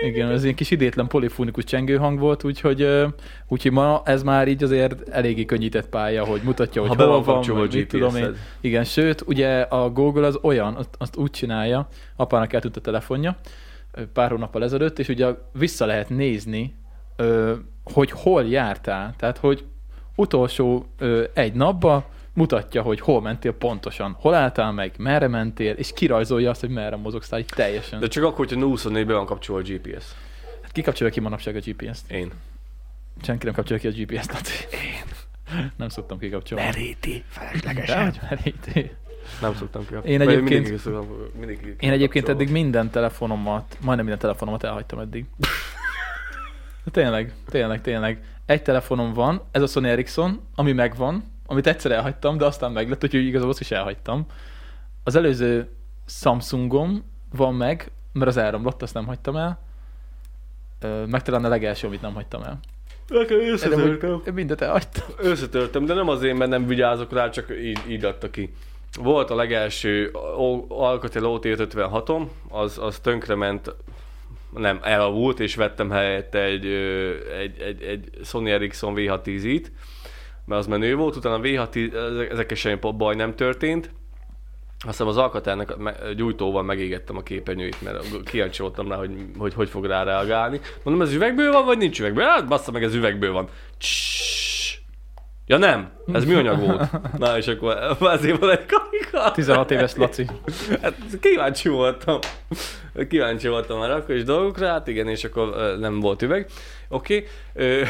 Igen, ez ilyen kis idétlen polifonikus csengőhang volt, úgyhogy, úgyhogy ma ez már így azért eléggé könnyített pálya, hogy mutatja, hogy Ha hol van van, mit tudom én. GPS-ed. Igen, sőt, ugye a Google az olyan, azt, azt úgy csinálja, apának eltűnt a telefonja pár hónappal ezelőtt, és ugye vissza lehet nézni, hogy hol jártál. Tehát, hogy utolsó egy napba mutatja, hogy hol mentél pontosan, hol álltál meg, merre mentél, és kirajzolja azt, hogy merre mozogsz így teljesen. De csak akkor, hogyha 24 be van kapcsolva a GPS. Hát ki kapcsolja ki manapság a GPS-t? Én. Senki nem kapcsolja ki a GPS-t. Én. Nem szoktam kikapcsolni. Meríti, De, hogy meríti. Nem szoktam ki. Én egyébként- mindig, szoktam, mindig Én egyébként eddig minden telefonomat, majdnem minden telefonomat elhagytam eddig. De [LAUGHS] tényleg, tényleg, tényleg. Egy telefonom van, ez a Sony Ericsson, ami megvan, amit egyszer elhagytam, de aztán meglett, úgyhogy igazából azt is elhagytam. Az előző Samsungom van meg, mert az elromlott, azt nem hagytam el. Meg talán a legelső, amit nem hagytam el. Nekem összetörtem. hogy mindent elhagytam. Összetörtem, de nem azért, mert nem vigyázok rá, csak így, így adta ki. Volt a legelső Alcatel OT56-om, az, az tönkrement, nem, elavult, és vettem helyette egy, egy, egy, egy Sony Ericsson V610-it, mert az menő volt, utána a V610, ezek- ezekkel semmi baj nem történt, aztán az Alcatelnek a me- gyújtóval megégettem a képernyőit, mert kíváncsi voltam rá, hogy, hogy hogy fog rá reagálni. Mondom, ez üvegből van, vagy nincs üvegből? Hát bassza meg, ez üvegből van. Csssss. Ja nem, ez műanyag volt. Na és akkor azért van egy karika. 16 éves Laci. Hát kíváncsi voltam. Kíváncsi voltam már akkor is dolgokra, hát igen, és akkor nem volt üveg. Oké. Okay.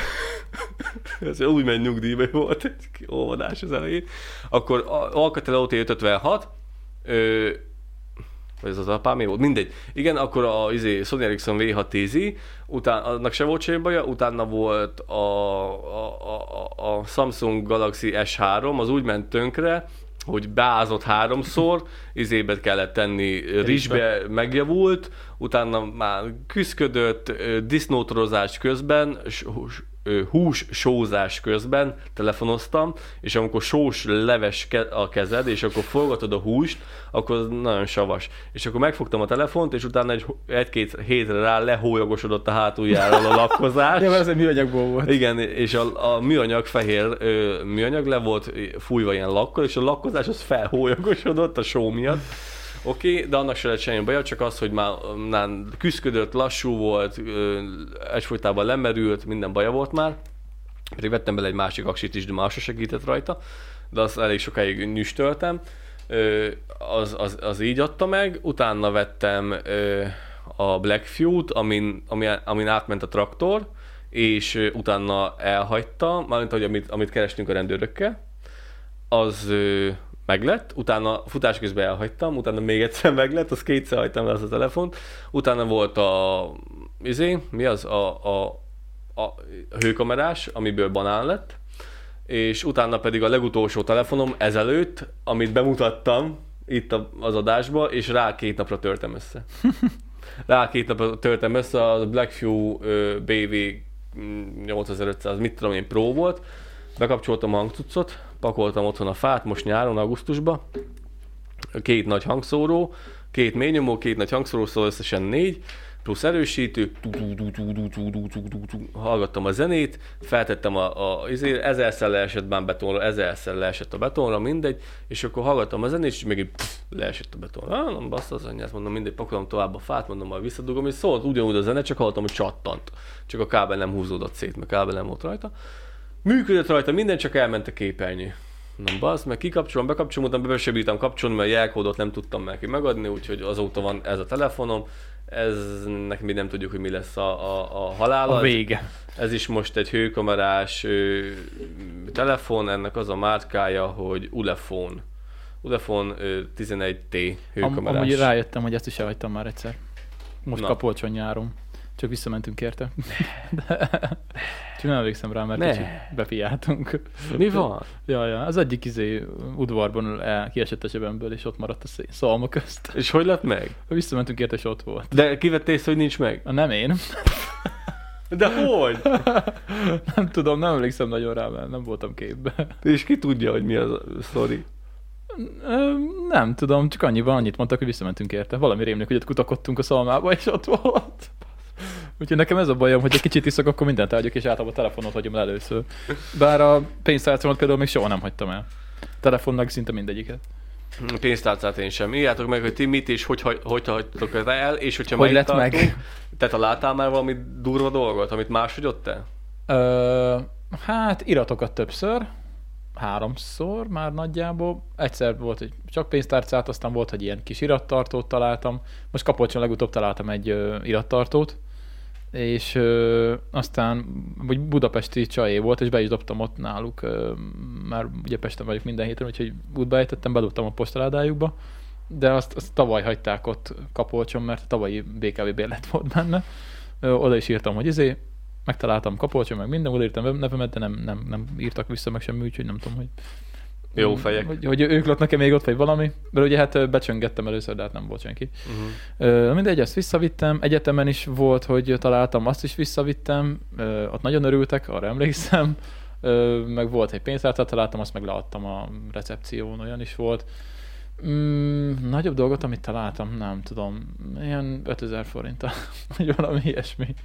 [LAUGHS] Ez úgy megy nyugdíjba volt, óvodás az elején. Akkor Alcatel OT 556, ö, vagy ez az apámé volt, mindegy. Igen, akkor a izé, Sony Ericsson V610i, után, annak se volt semmi baja, utána volt a, a, a, a, Samsung Galaxy S3, az úgy ment tönkre, hogy beázott háromszor, izébe kellett tenni, rizsbe megjavult, utána már küzdködött, ö, disznótorozás közben, hús- sózás közben telefonoztam, és amikor sós leves ke- a kezed, és akkor forgatod a húst, akkor az nagyon savas. És akkor megfogtam a telefont, és utána egy, egy-két hétre rá lehólyagosodott a hátuljáról a lakkozás. De [LAUGHS] ez egy műanyagból volt. Igen, és a, a műanyag fehér ö, műanyag le volt fújva ilyen lakkal, és a lakkozás az felhólyagosodott a só miatt. Oké, okay, de annak se lett semmi baja, csak az, hogy már, már küzdködött, lassú volt, egyfolytában lemerült, minden baja volt már. Pedig vettem bele egy másik aksit is, de más se segített rajta, de azt elég sokáig nyüstöltem. Ö, az, az, az, így adta meg, utána vettem a Blackview-t, amin, amin, amin átment a traktor, és utána elhagyta, mármint hogy amit, amit kerestünk a rendőrökkel, az meglett, utána futás közben elhagytam, utána még egyszer [LAUGHS] meglett, az kétszer hagytam le azt a telefont, utána volt a, izé, mi az, a, a, a hőkamerás, amiből banán lett, és utána pedig a legutolsó telefonom ezelőtt, amit bemutattam itt a- az adásba, és rá két napra törtem össze. [LAUGHS] Rá két napra törtem össze, az a Blackview BV mm, 8500, mit tudom én, Pro volt, bekapcsoltam a hangcuccot, pakoltam otthon a fát, most nyáron, augusztusba, két nagy hangszóró, két mélynyomó, két nagy hangszóró, szóval összesen négy, plusz erősítő, hallgattam a zenét, feltettem a, a izé, ezerszer leesett bán betonra, ezerszer leesett a betonra, mindegy, és akkor hallgattam a zenét, és még egy leesett a betonra. Ah, nem basz az anyját, mondom, mindegy, pakolom tovább a fát, mondom, majd visszadugom, és szólt ugyanúgy a zene, csak hallottam, hogy csattant. Csak a kábel nem húzódott szét, meg kábel nem volt rajta. Működött rajta minden, csak elment a képernyő. Nem basz, meg kikapcsolom, bekapcsolom, utána be bírtam kapcsolni, mert a jelkódot nem tudtam neki megadni, úgyhogy azóta van ez a telefonom. Ez nekem még nem tudjuk, hogy mi lesz a, a, a halála. A vége. Ez is most egy hőkamerás ö, telefon, ennek az a márkája, hogy Ulefone. Ulefone ö, 11T Am, hőkamerás. amúgy rájöttem, hogy ezt is elhagytam már egyszer. Most Na. Kapolcson nyáron. Csak visszamentünk érte. De... [LAUGHS] Csak nem emlékszem rá, mert Ne. kicsit befiáltunk. Mi van? Ja, ja, az egyik izé udvarban el, kiesett a zsebemből, és ott maradt a szalma közt. És hogy lett meg? Visszamentünk érte, és ott volt. De kivettél észre, hogy nincs meg? Na, nem én. De hogy? [LAUGHS] Nem tudom, nem emlékszem nagyon rá, mert nem voltam képbe. És ki tudja, hogy mi az a sztori? Nem tudom, csak annyiban annyit mondtak, hogy visszamentünk érte. Valami rémlik, hogy ott kutakodtunk a szalmába, és ott volt. Úgyhogy nekem ez a bajom, hogy egy kicsit iszok, akkor mindent elhagyok, és általában a telefonot hagyom el először. Bár a pénztárcámat például még soha nem hagytam el. Telefonnak szinte mindegyiket. Pénztárcát én sem. Írjátok meg, hogy ti mit és hogy, hagy- hogy hagytok el, és hogyha Hogy lett tartunk, meg? Te találtál már valami durva dolgot, amit máshogy ott te? Ö, hát iratokat többször, háromszor már nagyjából. Egyszer volt, hogy csak pénztárcát, aztán volt, hogy ilyen kis irattartót találtam. Most Kapolcson legutóbb találtam egy ö, irattartót, és ö, aztán vagy budapesti csajé volt, és be is dobtam ott náluk, ö, már ugye Pesten vagyok minden héten, úgyhogy útba ejtettem, bedobtam a postaládájukba, de azt, azt tavaly hagyták ott Kapolcson, mert a tavalyi BKV bérlet volt benne. Ö, oda is írtam, hogy izé, megtaláltam Kapolcson, meg minden, odaírtam nevemet, de nem, nem, nem írtak vissza meg semmi, úgyhogy nem tudom, hogy Jó fejek. Hogy, hogy ők laknak-e még ott, vagy valami. Mert ugye hát becsöngettem először, de hát nem volt senki. Uh-huh. Mindegy, ezt visszavittem. Egyetemen is volt, hogy találtam, azt is visszavittem. Ott nagyon örültek, arra emlékszem. Meg volt egy pénztárcát, találtam, azt meg leadtam a recepción, olyan is volt. Mm, nagyobb dolgot, amit találtam, nem tudom. Ilyen 5000 forint, vagy valami ilyesmi.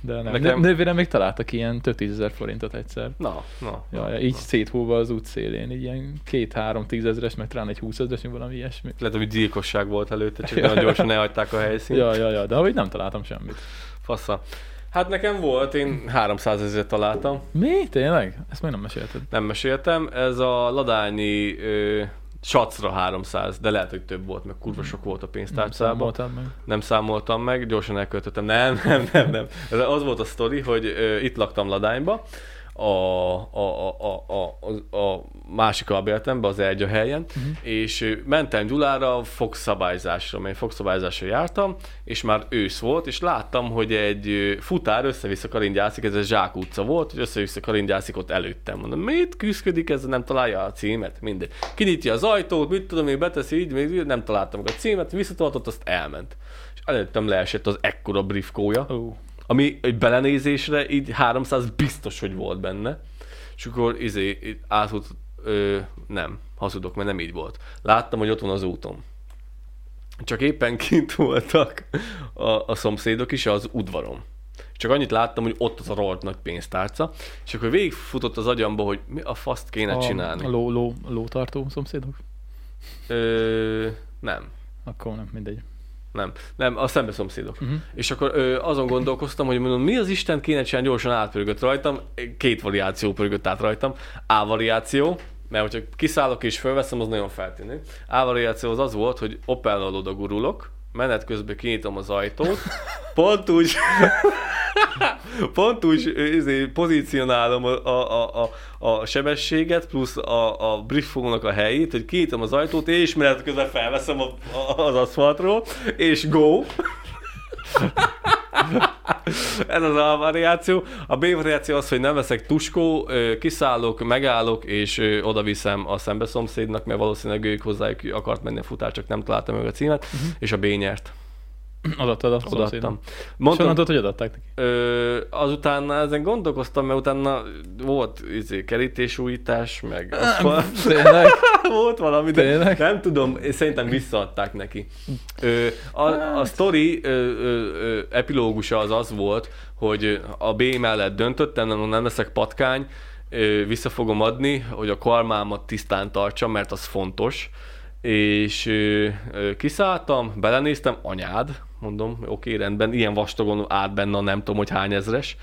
De nem. Nekem-. Nővérem még találtak ilyen több tízezer forintot egyszer. Na, na. Ja, na, így na. széthúva az útszélén, így ilyen két-három tízezres, meg talán egy húszezres, vagy valami ilyesmi. Lehet, hogy gyilkosság volt előtte, csak nagyon gyorsan elhagyták a helyszínt. Ja, ja, ja, de ahogy nem találtam semmit. Fassa. Hát nekem volt, én 300 ezeret találtam. Mi? Tényleg? Ezt még nem mesélted. Nem meséltem. Ez a ladányi ö, sacra 300, de lehet, hogy több volt, mert kurva sok volt a Nem pénztárcában. meg. Nem számoltam meg, gyorsan elköltöttem. Nem, [LAUGHS] nem, nem, nem. Az volt a sztori, hogy ö, itt laktam Ladányba, a, a, a, a, a, másik albérletemben, az Ergya helyen, uh-huh. és mentem Gyulára fogszabályzásra, mert fogszabályzásra jártam, és már ősz volt, és láttam, hogy egy futár össze-vissza karingyászik, ez a Zsák utca volt, hogy össze-vissza karingyászik ott előttem. Mondom, mit küzdködik ez, nem találja a címet? Mindegy. Kinyitja az ajtót, mit tudom, még beteszi így, még nem találtam meg a címet, visszatartott, azt elment. És előttem leesett az ekkora briefkója, Ó, ami egy belenézésre így 300 biztos, hogy volt benne. És akkor izé, így átfut, ö, nem, hazudok, mert nem így volt. Láttam, hogy ott van az úton. Csak éppen [LAUGHS] kint voltak a, a szomszédok is az udvaron. Csak annyit láttam, hogy ott az a rohadt nagy pénztárca, és akkor végigfutott az agyamba, hogy mi a faszt kéne a, csinálni. a ló, ló, lótartó szomszédok? Ö, nem. Akkor nem, mindegy. Nem, nem, a szembeszomszédok. Uh-huh. És akkor ö, azon gondolkoztam, hogy mondom, mi az Isten kéne csinálni, gyorsan átpörgött rajtam, két variáció pörgött át rajtam. A variáció, mert hogyha kiszállok és fölveszem, az nagyon feltűnő. A variáció az az volt, hogy Opel oda gurulok, menet közben kinyitom az ajtót, pont úgy, [LAUGHS] pont úgy izé, pozícionálom a, a, a, a sebességet, plusz a, a briefónak a helyét, hogy kinyitom az ajtót, és menet közben felveszem a, a, az aszfaltról, és go! [LAUGHS] Ez az A variáció. A B variáció az, hogy nem veszek tuskó, kiszállok, megállok, és oda viszem a szembeszomszédnak, mert valószínűleg ők hozzájuk akart menni a futár, csak nem találtam meg a címet, uh-huh. és a B nyert. Odaadtad a szomszédnak. Odaadtam. És Mondtam, honnan tudod, hogy adatták neki? Ö, azután ezen gondolkoztam, mert utána volt izé, kerítésújítás, meg. Tényleg? Volt valami, de Tényleg? nem tudom, én szerintem visszaadták neki. Ö, a, a sztori ö, ö, epilógusa az az volt, hogy a B mellett döntöttem, nem, nem leszek patkány, ö, vissza fogom adni, hogy a karmámat tisztán tartsam, mert az fontos. És ö, ö, kiszálltam, belenéztem, anyád, mondom, oké, rendben, ilyen vastagon át benne a nem tudom, hogy hány ezres.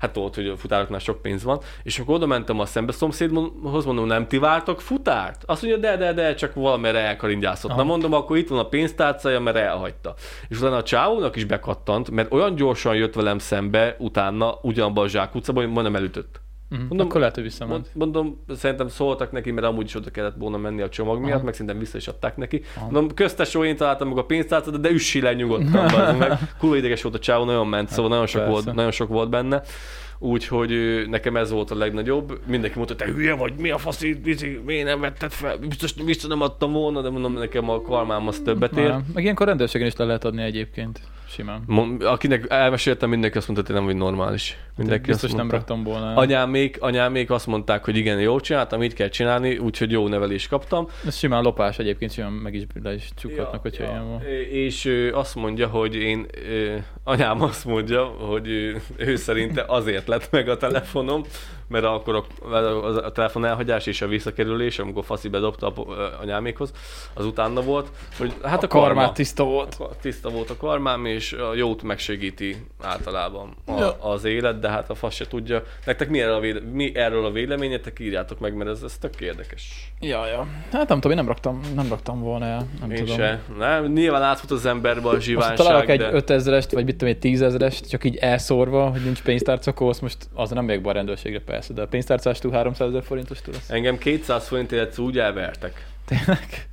Hát volt, hogy a futároknál sok pénz van. És akkor oda mentem a szembe szomszédhoz, mondom, nem ti vártok futárt? Azt mondja, de, de, de, csak valamire elkaringyászott. Na mondom, akkor itt van a pénztárcája, mert elhagyta. És utána a csávónak is bekattant, mert olyan gyorsan jött velem szembe utána ugyanabban a zsákutcában, hogy majdnem elütött. Uh-huh. Mondom- Akkor lehet, hogy visszament. Mond, mondom, szerintem szóltak neki, mert amúgy is oda kellett volna menni a csomag miatt, Aha. meg szerintem vissza is adták neki. Aha. Mondom, köztesó én találtam meg a pénztárcát, de üssi le nyugodtan. meg. [LAUGHS] Kurva ideges volt a csávó, nagyon ment, szóval nagyon sok, Hát persze. volt, nagyon sok volt benne. Úgyhogy nekem ez volt a legnagyobb. Mindenki mondta, te hülye vagy, mi a fasz, miért nem vetted fel, biztos vissza nem adtam volna, de mondom, nekem a karmám az többet ér. Meg ilyenkor rendőrségen is le lehet adni egyébként. Simán. Akinek elmeséltem, mindenki azt mondta, hogy nem vagy normális. Mindenki Biztos azt nem mondta. raktam volna. Anyámék, anyámék azt mondták, hogy igen, jól csináltam, így kell csinálni, úgyhogy jó nevelést kaptam. Ez simán lopás egyébként, simán meg is le is csukhatnak, hogyha ilyen van. És ő azt mondja, hogy én, anyám azt mondja, hogy ő, ő szerinte azért lett meg a telefonom, mert akkor a, a, a telefon elhagyás és a visszakerülés, amikor faszi bedobta a, anyámékhoz, az utána volt, hogy hát a, A karmát karma, tiszta volt. a- tiszta volt a karmám, és a jót megsegíti általában a, Ja. az élet, de hát a fasz se tudja. Nektek mi erről a, véle, mi erről a véleményetek, írjátok meg, mert ez, ez tök érdekes. Ja, ja. Hát nem tudom, én nem raktam, nem raktam volna el. Nem Én tudom. se. Nem, nyilván átfut az emberbe a Most ha zsiványság, találok egy de... 5000-est, vagy mit tudom, egy 10 csak így elszórva, hogy nincs pénztárca, akkor azt most az nem megyek be a rendőrségre persze, de a pénztárcás túl 300 ezer forintos túl lesz. Engem 200 forintért úgy elvertek. Tényleg?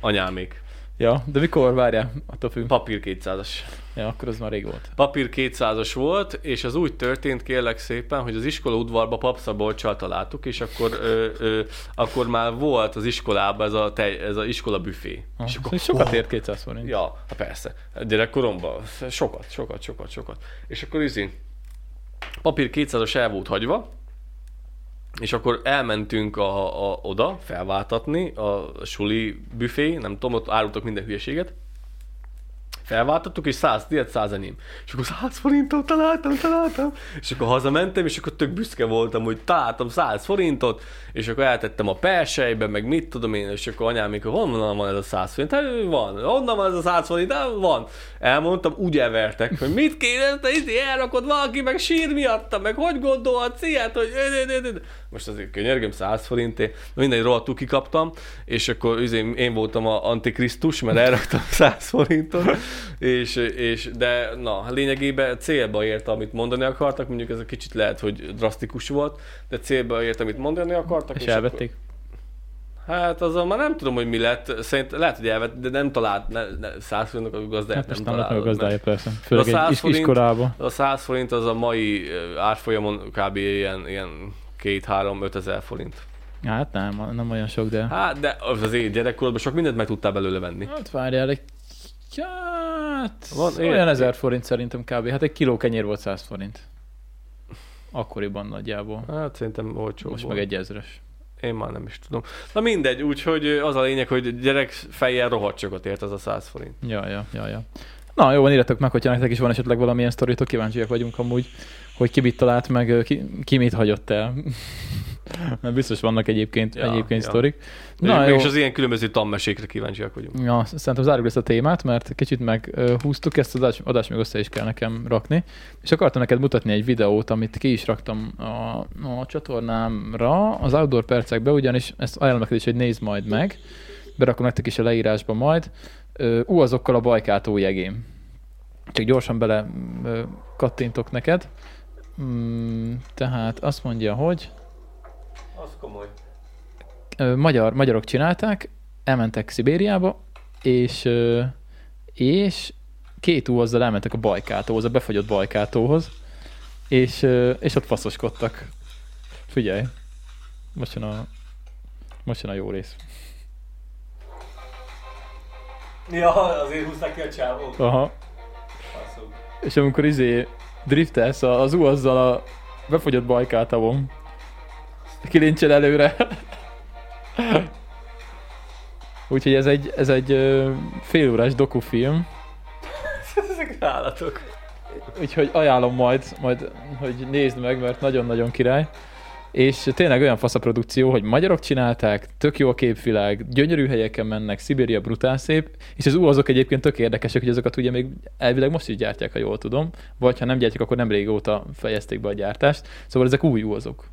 Anyámék. Ja, de mikor várjál? Attól függ. Papír 200-as. Ja, akkor az már rég volt. Papír 200-as volt, és az úgy történt, kérlek szépen, hogy az iskola udvarba papszabolcsal találtuk, és akkor, ö, ö, akkor már volt az iskolában ez a, tej, ez a iskola büfé. Ah, és akkor, és sokat ért 200 forint. Ja, persze. Gyerekkoromban sokat, sokat, sokat, sokat. És akkor izi, papír 200-as el volt hagyva, és akkor elmentünk a, a, oda felváltatni, a suli büfé, nem tudom, ott árultak minden hülyeséget, felváltottuk, és 100 tiéd, 100 enyém. És akkor 100 forintot találtam, találtam. És akkor hazamentem, és akkor tök büszke voltam, hogy találtam 100 forintot, és akkor eltettem a persejbe, meg mit tudom én, és akkor anyám, mikor honnan van ez a 100 forint? Hát van. Honnan van ez a 100 forint? Hát van. Elmondtam, úgy evertek, hogy mit kéne, te itt elrakod valaki, meg sír miatta, meg hogy gondolhatsz ilyet, hogy most azért könyörgöm 100 forintért, mindegy rohadtul kikaptam, és akkor izé, én voltam a antikrisztus, mert elraktam 100 forintot, és, és de na, lényegében célba ért, amit mondani akartak, mondjuk ez a kicsit lehet, hogy drasztikus volt, de célba ért, amit mondani akartak. És akkor- elvették. Hát azon már nem tudom, hogy mi lett. Szerint lehet, hogy elvett, de nem talált ne, ne, 100 forintnak a gazdáját Hát nem nem lett meg a gazdája persze. Főleg A 100 egy forint- iskolába. A 100 forint az a mai árfolyamon kb. ilyen, ilyen 2-3-5 ezer forint. Hát nem, nem olyan sok, de... Hát, de az az én gyerekkorodban sok mindent meg tudtál belőle venni. Hát várjál, egy... Hát, Van, én- olyan 1000 forint szerintem kb. Hát egy kiló kenyér volt 100 forint. Akkoriban nagyjából. Hát szerintem olcsó Most meg egy ezres. Én már nem is tudom. Na mindegy, úgyhogy az a lényeg, hogy gyerek fejjel rohadt sokat ért az a 100 forint. Ja, ja, ja, ja. Na jó, van, írjatok meg, hogyha nektek is van esetleg valamilyen sztoritok, kíváncsiak vagyunk amúgy, hogy ki mit talált meg, ki, ki mit hagyott el. Mert biztos vannak egyébként, Ja, egyébként ja. sztorik. Na, Na jó, és az ilyen különböző tanmesékre kíváncsiak vagyunk. ja, szerintem zárjuk ezt a témát, mert kicsit meghúztuk, ezt az adás, adás még össze is kell nekem rakni. És akartam neked mutatni egy videót, amit ki is raktam a, a csatornámra, az Outdoor percekbe, ugyanis ezt ajánlom neked is, hogy nézd majd meg. Berakom nektek is a leírásba majd. Ú, azokkal a bajkátó jegém. Csak gyorsan bele kattintok neked. Mm, tehát azt mondja, hogy Az komoly. magyar, magyarok csinálták, elmentek Szibériába, és, és két úhozzal elmentek a bajkátóhoz, a befagyott bajkátóhoz, és, és ott faszoskodtak. Figyelj, most jön a, most jön a jó rész. Ja, azért húzták ki a csávót. Aha. És amikor izé driftelsz az uhozzal a befagyott bajkátavon, kilincsel előre. Úgyhogy ez egy, ez egy félórás dokufilm, Ezek állatok. úgyhogy ajánlom majd, majd, hogy nézd meg, mert nagyon-nagyon király. És tényleg olyan fasz a produkció, hogy magyarok csinálták, tök jó a képvilág, gyönyörű helyeken mennek, Szibéria brutál szép, és az azok egyébként tök érdekesek, hogy azokat ugye még elvileg most is gyártják, ha jól tudom, vagy ha nem gyártják, akkor nem régóta fejezték be a gyártást. Szóval ezek új azok.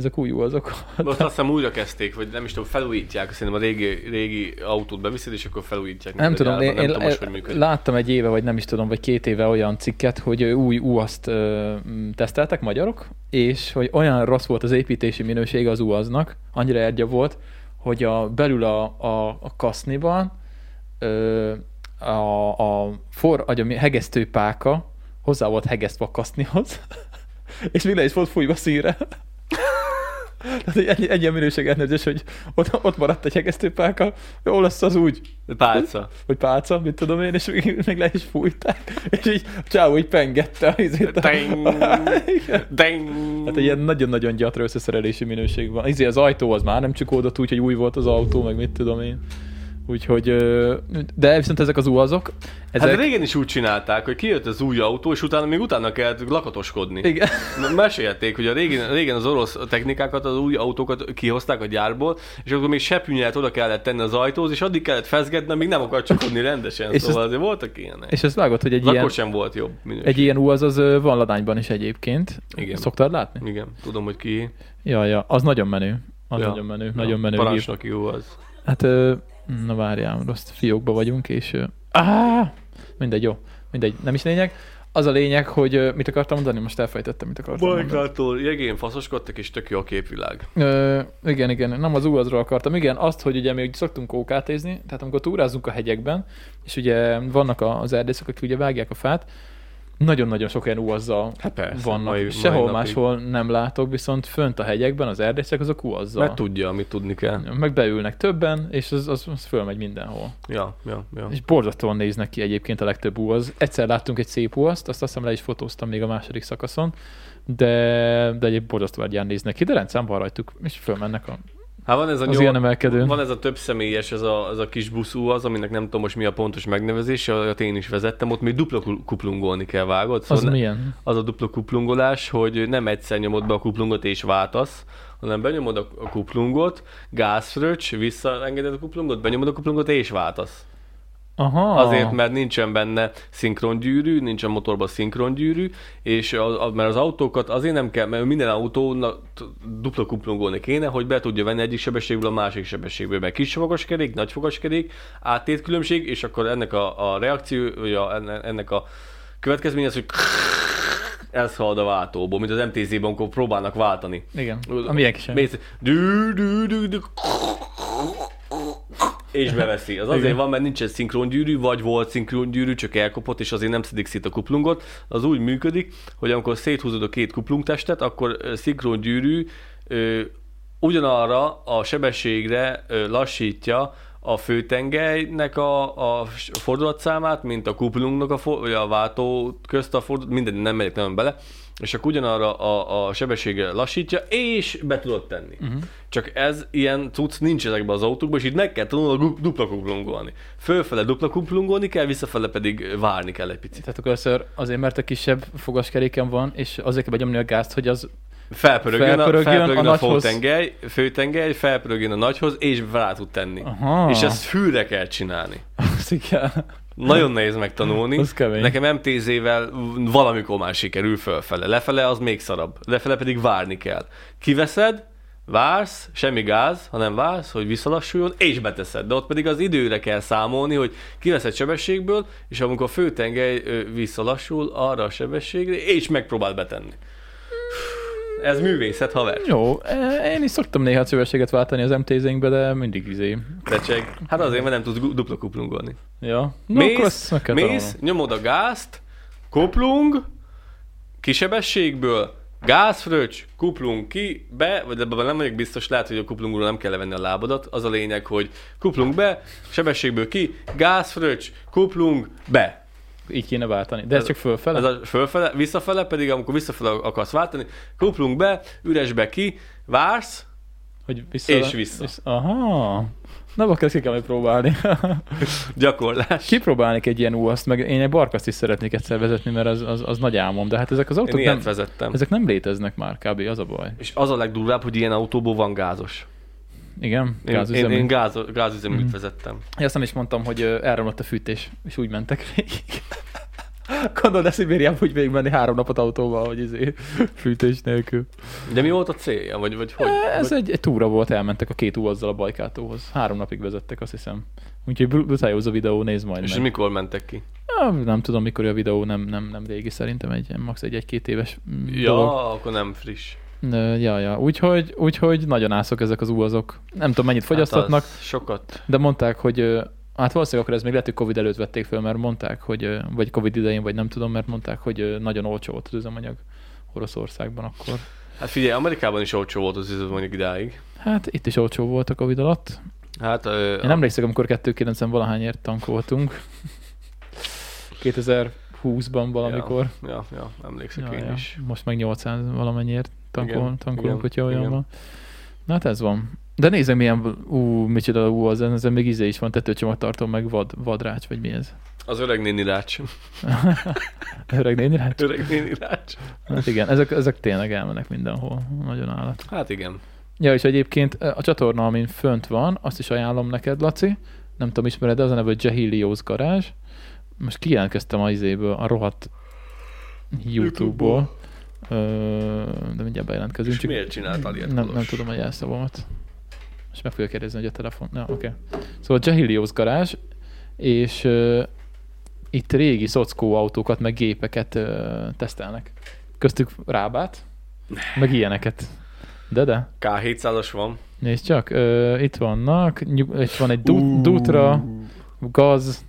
Ezek új azok. Most azt hiszem újra kezdték, vagy nem is tudom, felújítják, szerintem a régi, régi autót beviszed, és akkor felújítják. Nem a tudom, én, gyárban. én nem tudom most, hogy működik. láttam egy éve, vagy nem is tudom, vagy két éve olyan cikket, hogy új UAZ-t ö, teszteltek magyarok, és hogy olyan rossz volt az építési minősége az UAZ-nak, annyira ergya volt, hogy a, belül a, a, a kaszniban ö, a, a for, a mi- hegesztőpáka hozzá volt hegesztve a kasznihoz, [LAUGHS] és még le is volt fújva színre. Tehát egy, egy, egy ilyen minőség ellenőrzés, hogy ott, ott maradt egy hegesztőpálka, jó lesz az úgy, Pálca. vagy pálca, mit tudom én, és még, még le is fújták, és így a csávó így pengette a izét. Ding. [LAUGHS] Ding. Hát egy ilyen nagyon-nagyon gyatra összeszerelési minőség van. Izé az ajtó az már nem csukódott úgy, hogy új volt az autó, meg mit tudom én. Úgyhogy, de viszont ezek az uazok, ezek... Hát régen is úgy csinálták, hogy kijött az új autó, és utána még utána kellett lakatoskodni. Igen. Mesélték, hogy a régen, régen az orosz technikákat, az új autókat kihozták a gyárból, és akkor még sepünyelt oda kellett tenni az ajtóhoz, és addig kellett fezgetni, amíg nem akart csakodni rendesen. És szóval ez- azért voltak ilyenek. És ezt vágod, hogy egy Akkor ilyen, sem volt jobb minőség. egy ilyen uaz az van ladányban is egyébként. Igen. Szoktad látni? Igen, tudom, hogy ki. Ja, ja, az nagyon menő. Az Ja. nagyon menő, Ja, nagyon menő. Parancsnoki jó az. Hát, na várjál, rossz fiókba vagyunk, és... ö, Á, mindegy, jó. Mindegy, nem is lényeg. Az a lényeg, hogy mit akartam mondani, most elfejtettem, mit akartam. Bajkától jegén faszoskodtak, és tök jó a képvilág. Ö, igen, igen, nem az UAZ-ról akartam. Igen, azt, hogy ugye mi ugye szoktunk ókátézni, tehát amikor túrázunk a hegyekben, és ugye vannak az erdészek, akik ugye vágják a fát, nagyon-nagyon sok ilyen uazzal Hát persze, vannak. mai- mai Sehol napig. máshol nem látok, viszont fönt a hegyekben az erdészek azok uazzal. Mert tudja, amit tudni kell. Meg beülnek többen, és az, az, az fölmegy mindenhol. Ja, ja, ja. És borzasztóan néznek ki egyébként a legtöbb uaz. Egyszer láttunk egy szép uazt, azt azt hiszem le is fotóztam még a második szakaszon, de, de egy borzasztó néznek ki, de rendszámban rajtuk, és fölmennek a, Hát van ez a az nyol- ilyen. Van ez a több személyes, ez a, ez a kis buszú az, aminek nem tudom most mi a pontos megnevezése, olyat én is vezettem, ott még dupla ku- kuplungolni kell, vágod? Az Szóval ne- milyen? az a dupla kuplungolás, hogy nem egyszer nyomod be a kuplungot és váltasz, hanem benyomod a a kuplungot, gázfröccs, visszaengeded a kuplungot, benyomod a kuplungot és váltasz. Aha. Azért, mert nincsen benne szinkrongyűrű, nincsen motorban szinkrongyűrű, és a, a, mert az autókat azért nem kell, mert minden autónak dupla kuplungolni kéne, hogy be tudja venni egyik sebességből a másik sebességből, mert kis fogaskerék, nagy fogaskerék, áttétkülönbség, és akkor ennek a, a reakció, vagy a, enne- ennek a következménye az, hogy elszalad a váltóból, mint az MTZ-ben, amikor próbálnak váltani. Igen, a Mész, dű, dű, és beveszi. Az azért Igen. van, mert nincsen szinkrongyűrű, vagy volt szinkrongyűrű, csak elkopott, és azért nem szedik szét a kuplungot. Az úgy működik, hogy amikor széthúzod a két kuplungtestet, akkor szinkrongyűrű ö, ugyanarra a sebességre ö, lassítja a főtengelynek a, a fordulatszámát, mint a kuplungnak a, for, vagy a váltó közt a fordulat, minden nem megyek nem bele, és akkor ugyanarra a, a sebességgel lassítja, és be tudod tenni. Uh-huh. Csak ez ilyen cucc nincs ezekben az autókban, és itt meg kell gu- dupla kuplungolni. Fölfele dupla kuplungolni kell, visszafele pedig várni kell egy picit. Tehát akkor először azért, mert a kisebb fogaskeréken van, és azért kell benyomni a gázt, hogy az Felpörögjön, Felpörögjön a, felpörögjön a a, főtengely, főtengely, felpörögjön a nagyhoz, és rá tud tenni. Aha. És ezt fülre kell csinálni. [LAUGHS] az igen. Nagyon nehéz megtanulni. Az kemény. Nekem MTZ-vel valamikor már sikerül fölfele. Lefele az még szarabb. Lefele pedig várni kell. Kiveszed, vársz, semmi gáz, hanem vársz, hogy visszalassuljon, és beteszed. De ott pedig az időre kell számolni, hogy kiveszed sebességből, és amikor a főtengely visszalassul arra a sebességre, és megpróbál betenni. Ez művészet, haver. Jó, eh, én is szoktam néha szövetséget váltani az MTZ-inkbe, de mindig izé. Recseg. Hát azért, mert nem tudsz dupla kuplungolni. Ja. No, mész, mész nyomod a gázt, kuplung, kisebességből, gázfröccs, kuplung ki, be, vagy ebben nem vagyok biztos, lehet, hogy a kuplungról nem kell levenni a lábadat. Az a lényeg, hogy kuplung be, sebességből ki, gázfröccs, kuplung be. Így kéne váltani. De ez, Ez- csak fölfele? Ez a fölfele, visszafele pedig, amikor visszafele akarsz váltani, kuplung be, üresbe ki, vársz, Hogy vissza, És vissza. Aha. Na, akkor ezt ki kell próbálni. [LAUGHS] gyakorlás. Kipróbálnék egy ilyen úaszt, meg én egy barkaszt is szeretnék egyszer vezetni, mert az, az, az nagy álmom, de hát ezek az autók nem, vezettem. ezek nem léteznek már, kb. az a baj. És az a legdurvább, hogy ilyen autóból van gázos. Igen, Én, én, gázüzemű. én gáz, gázüzeműt Mhm. vezettem. Ja, azt nem is mondtam, hogy elromlott a fűtés, és úgy mentek végig. [LAUGHS] Gondolod, de Szibériában úgy végigmenni három napot autóval, hogy izé, fűtés nélkül. De mi volt a célja? Vagy, vagy hogy? Ez vagy... egy, egy túra volt, elmentek a két azzal a bajkátóhoz. Három napig vezettek, azt hiszem. Úgyhogy br- brutál jó az a videó, nézd majd És meg. mikor mentek ki? Ah, Nem tudom, mikor a videó, nem, nem, nem régi, szerintem egy, max. egy, egy-két éves mm, dolog. Ja, akkor nem friss. Ja, ja. Úgyhogy, úgyhogy nagyon ászok ezek az úazok. Nem tudom, mennyit fogyasztatnak, Hát sokat. de mondták, hogy hát valószínűleg akkor ez még lehet, hogy Covid előtt vették föl, mert mondták, hogy, vagy Covid idején, vagy nem tudom, mert mondták, hogy nagyon olcsó volt az üzemanyag Oroszországban akkor. Hát figyelj, Amerikában is olcsó volt az üzemanyag idáig. Hát itt is olcsó volt a Covid alatt. Hát, ö, Én emlékszem, amikor 290 valahányért tankoltunk. 2020-ban [LAUGHS] valamikor. Ja, ja, ja emlékszek Ja, én ja. is. Most meg 800 valamennyiért tankol, Igen, tankolunk, igen, hogyha olyan igen. van. Na hát ez van. De nézzem milyen, ú, micsoda, ú, az, ezen még izé is van, tetőcsomagtartó, meg vad, vadrács, vagy mi ez? Az öreg néni rács. [LAUGHS] Öreg néni rács? Öreg néni rács. Hát igen, ezek, ezek tényleg elmennek mindenhol. Nagyon állat. Hát igen. Ja, és egyébként a csatorna, amin fönt van, azt is ajánlom neked, Laci. Nem tudom, ismered, de az a neve, hogy Jahilios garázs. Most kijelentkeztem az izéből, a rohadt YouTube-ból. Ö, de mindjárt bejelentkezünk. És miért csináltál ilyet? Nem, nem tudom a jelszavamat. És meg fogja kérdezni, hogy a telefon... Na, oké. Okay. Szóval Jahilios garázs, és uh, itt régi szockó autókat, meg gépeket uh, tesztelnek. Köztük rábát, meg ilyeneket. De de. K700-as van. Nézd csak, uh, itt vannak, itt van egy du- Dutra, gaz,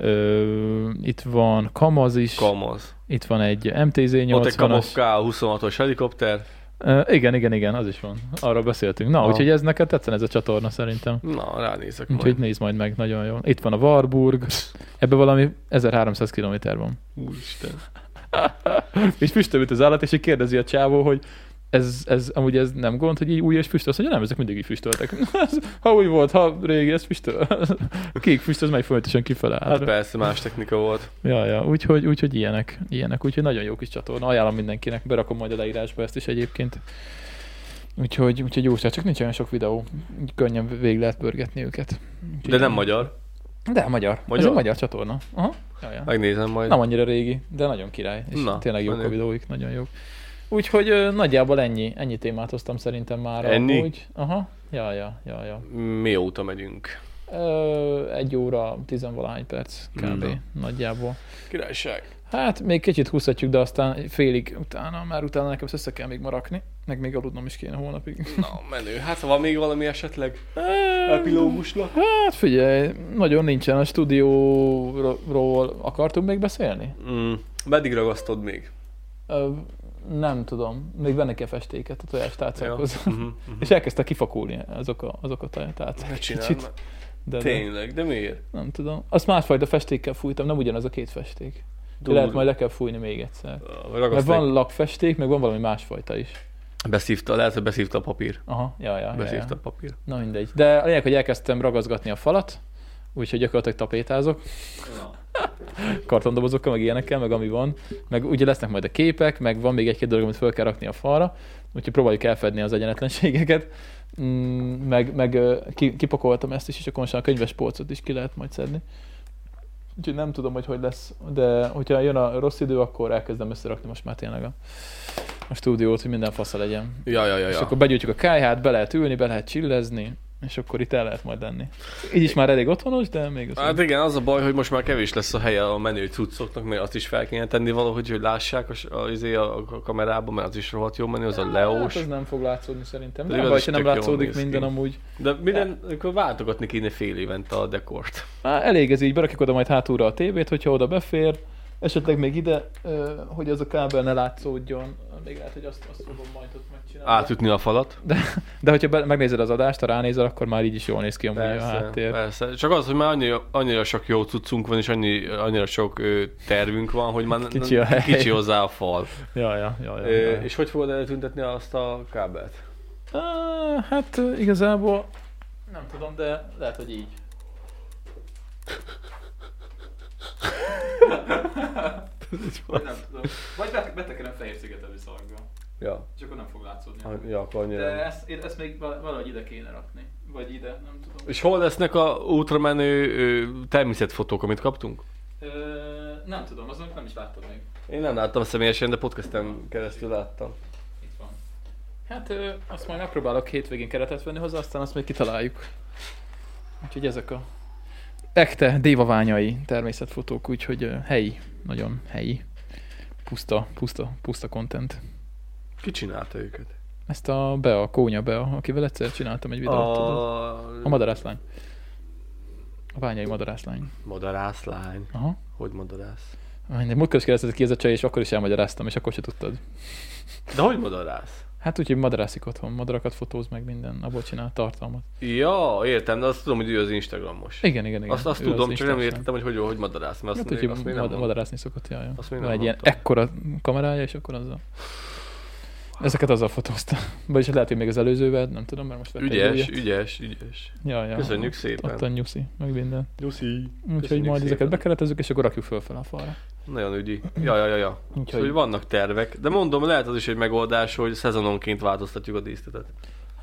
uh, itt van Kamaz is, Kamaz. itt van egy MTZ Ott egy 80-as. K26-os helikopter. Uh, igen, igen, igen, az is van. Arról beszéltünk. Na, Ah. úgyhogy ez neked tetszene ez a csatorna szerintem. Na, ránézek Úgyhogy majd. nézd majd meg, nagyon jó. Itt van a Warburg, ebbe valami 1300 km van. Úristen. [LAUGHS] És füstölt az állat, és így kérdezi a csávó, hogy ez, ez amúgy ez nem gond, hogy így új és füstöl? Azt mondja, nem, ezek mindig így füstöltek. [LAUGHS] ha új volt, ha régi, ez füstöl. [LAUGHS] Kék füst, az megy folyamatosan kifele. Hát hátra. persze, más technika volt. Ja, ja, úgyhogy, úgyhogy ilyenek, ilyenek, úgyhogy nagyon jó kis csatorna, ajánlom mindenkinek, berakom majd a leírásba ezt is egyébként. Úgyhogy, úgyhogy jó, csak nincs olyan sok videó, könnyen végig lehet pörgetni őket. Úgyhogy De nem magyar. De magyar. magyar. Ez egy magyar csatorna. Aha. Ja, ja. Megnézem majd. Nem annyira régi, de nagyon király. És Na, tényleg jók a videóik, nagyon jók. Úgyhogy ö, nagyjából ennyi, ennyi témát hoztam szerintem már. Ennyi? Amúgy. Aha. Ja, ja, ja, ja. Mióta megyünk? Ö, egy óra, tizenvalahány perc kb. Na. nagyjából. Királyság. Hát még kicsit húzhatjuk, de aztán félig utána, már utána nekem össze kell még marakni, meg még aludnom is kéne hónapig. Na, menő. Hát van még valami esetleg epilógusnak? Hát figyelj, nagyon nincsen a stúdióról akartunk még beszélni? Mm. Meddig ragasztod még? Ö, nem tudom, még vennek-e festéket a tojástálcákhoz. Ja. Mhm, mhm. [LAUGHS] És elkezdtek kifakulni azok a, azok a tálcák. Ne csinálj Kicsit, de, Tényleg, de miért? nem tudom. Azt másfajta festékkel fújtam, nem ugyanaz a két festék. De lehet majd le kell fújni még egyszer. Mert Ragaszték. van lakfesték, meg van valami másfajta is. Beszívta, lehet, hogy beszívta a papír. Aha, ja, ja, ja, Beszívta ja. a papír. Na mindegy. De a lényeg, hogy elkezdtem ragazgatni a falat, úgyhogy gyakorlatilag tapétázok, kartondobozokkal, meg ilyenekkel, meg ami van. Meg ugye lesznek majd a képek, meg van még egy-két dolog, amit fel kell rakni a falra, úgyhogy próbáljuk elfedni az egyenetlenségeket. Mm, meg, meg kipakoltam ezt is, és akkor most a könyves polcot is ki lehet majd szedni. Úgyhogy nem tudom, hogy hogy lesz, de hogyha jön a rossz idő, akkor elkezdem összerakni most már tényleg a, a stúdiót, hogy minden fasza legyen. Ja, ja, ja, És ja. akkor begyújtjuk a kájhát, be lehet ülni, be lehet csillezni, És akkor itt el lehet majd lenni. Így is már elég otthonos, de még az... Hát igen, az a baj, hogy most már kevés lesz a helye a menő cuccoknak, mert azt is fel kéne tenni valahogy, hogy lássák a, a, izé a, a kamerában, mert az is rohadt jó menő, az a Hát, leós. az nem fog látszódni szerintem. Nem baj, nem látszódik néz ki. minden amúgy. De minden, akkor váltogatni kéne fél évente a dekort. Á, elég ez így, berakjuk oda majd hátulra a tévét, hogyha oda befér, esetleg még ide, hogy az a kábel ne látszódjon, még lehet, hogy azt, azt fogom majd ott megcsinálni. Átütni a falat. De hogyha be, megnézed az adást, ha ránézel, akkor már így is jól néz ki amúgy a Persze, háttér. persze. Csak az, hogy már annyira, annyira sok jó cuccunk van, és annyi, annyira sok ö, tervünk van, hogy már Kicsi a hely. kicsi hozzá a fal. Ja, ja, ja, ja, Ö, ja. és hogy fogod eltüntetni azt a kábelt? Hát igazából nem tudom, de lehet, hogy így. [LAUGHS] Vagy nem tudom. Vagy bet- betekerem fehér szigetelő szalagba. Ja, És akkor nem fog látszódni. ha- ja akkor annyira. De ezt, ezt még val- valahogy ide kéne rakni. Vagy ide, nem tudom. És hol lesznek a ö, természetfotók, amit kaptunk? Ö, nem tudom, azon nem is láttad még. Én nem láttam személyesen, de podcasten keresztül láttam. Itt van. Hát ö, azt majd megpróbálok hétvégén keretet venni hozzá, aztán azt még kitaláljuk. Úgyhogy ezek a ekte dévaványai természetfotók, úgyhogy ö, helyi, nagyon helyi. Puszta, puszta, puszta content. Ki csinálta őket? Ezt a Bea, Kónya Bea, akivel egyszer csináltam egy videót, tudod? A... A madarászlány. A ványai madarászlány. Madarászlány. Aha. Hogy madarász? Mindegy, múltkor is kérdezted ki ez a csaj, és akkor is elmagyaráztam, és akkor se tudtad. De hogy madarász? Hát úgy, hogy madarászik otthon, madarakat fotóz meg minden, abból csinál tartalmat. Ja, értem, de azt tudom, hogy ő az Instagramos. Igen, igen, igen. Azt, azt tudom, az csak nem értettem, hogy hogy, hogy madarász, mert azt, Hát még, úgy, azt még nem mad- mondtam. madarászni szokott, ja, ja. Azt még nem egy ilyen ekkora kamerája, és akkor azzal. Ezeket azzal fotózta. [LAUGHS] Vagyis lehet, hogy még az előzővel, nem tudom, mert most Ügyes, ügyes, ügyes. Ja, ja. Köszönjük ott, szépen. Ott a nyuszi, meg minden. Nyuszi. Úgyhogy majd ezeket szépen. bekeretezzük, és akkor rakjuk föl fel a falra. Nagyon ügyi. Ja, ja, ja, ja. Úgyhogy- Úgyhogy vannak tervek. De mondom, lehet az is egy megoldás, hogy szezononként változtatjuk a díszletet.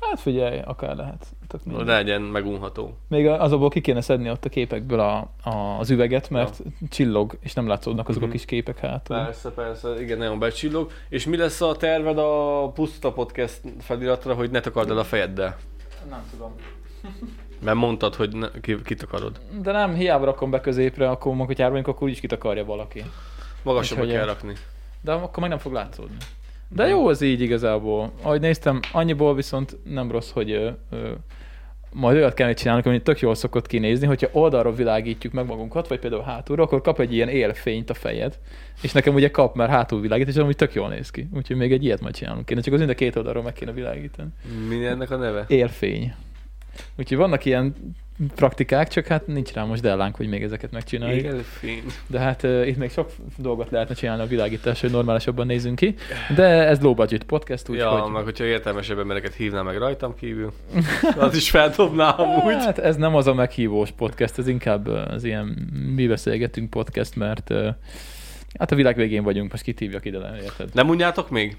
Hát figyelj, akár lehet. Tök ne legyen megunható. Még azokból ki kéne szedni ott a képekből a, a, az üveget, mert csillog, és nem látszódnak azok Mhm. a kis képek hátul. Persze, persze, igen, nagyon becsillog. És mi lesz a terved a Puszta Podcast feliratra, hogy ne takard el a fejeddel? Nem tudom. [LAUGHS] Mert mondtad, hogy ne, ki, kitakarod. De nem, hiába rakom be középre, akkor járványunk, akkor úgyis kitakarja valaki. Magasabba kell rakni. De akkor meg nem fog látszódni. De jó az így igazából. Ahogy néztem, annyiból viszont nem rossz, hogy ö, ö, majd olyat kellene csinálnunk, ami tök jól szokott kinézni, hogyha oldalról világítjuk meg magunkat, vagy például hátulra, akkor kap egy ilyen élfényt a fejed, és nekem ugye kap, mert hátul világít, és amúgy tök jól néz ki. Úgyhogy még egy ilyet majd csinálunk kéne, csak az mind a két oldalról meg kéne világítani. Mi ennek a neve? Élfény. Úgyhogy vannak ilyen praktikák, csak hát nincs rá most dellánk, hogy még ezeket megcsináljuk. Élfény. De hát uh, itt még sok dolgot lehetne csinálni a világítás, hogy normálisabban nézzünk ki. De ez low budget podcast, úgyhogy... Ja, meg hogyha értelmesebb embereket hívnál meg rajtam kívül, [LAUGHS] az is feldobná amúgy. Hát ez nem az a meghívós podcast, ez inkább az ilyen mi beszélgetünk podcast, mert uh, hát a világ végén vagyunk, most kit hívjak ide, érted? Nem unjátok még?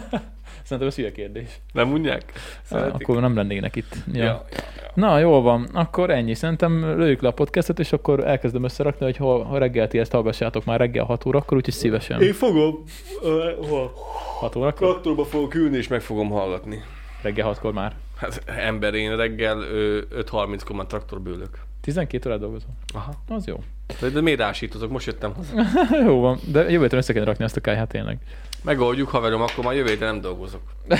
[LAUGHS] Szerintem ez hülye kérdés. Nem unják? Szeretik? Akkor nem lennének itt. Ja. Ja. Ja, ja. Na, jól van, akkor ennyi. Szerintem lőjük le a podcastet, és akkor elkezdem összerakni, hogy ha, ha reggel ti ezt hallgassátok már reggel 6 órakor, úgyhogy szívesen. Én fogom. Uh, hol? 6 órakor? Traktorba fogok ülni, és meg fogom hallgatni. Reggel 6-kor már. Hát ember, én reggel ö, 5.30-kor már traktorba ülök. 12 órát dolgozom. Aha. Az jó. De, de miért ásítozok? Most jöttem hozzá. [LAUGHS] jó van, de jövő héten össze kell rakni azt a kájhát tényleg. Megoldjuk, haverom, akkor már jövő héten nem dolgozok. [LAUGHS]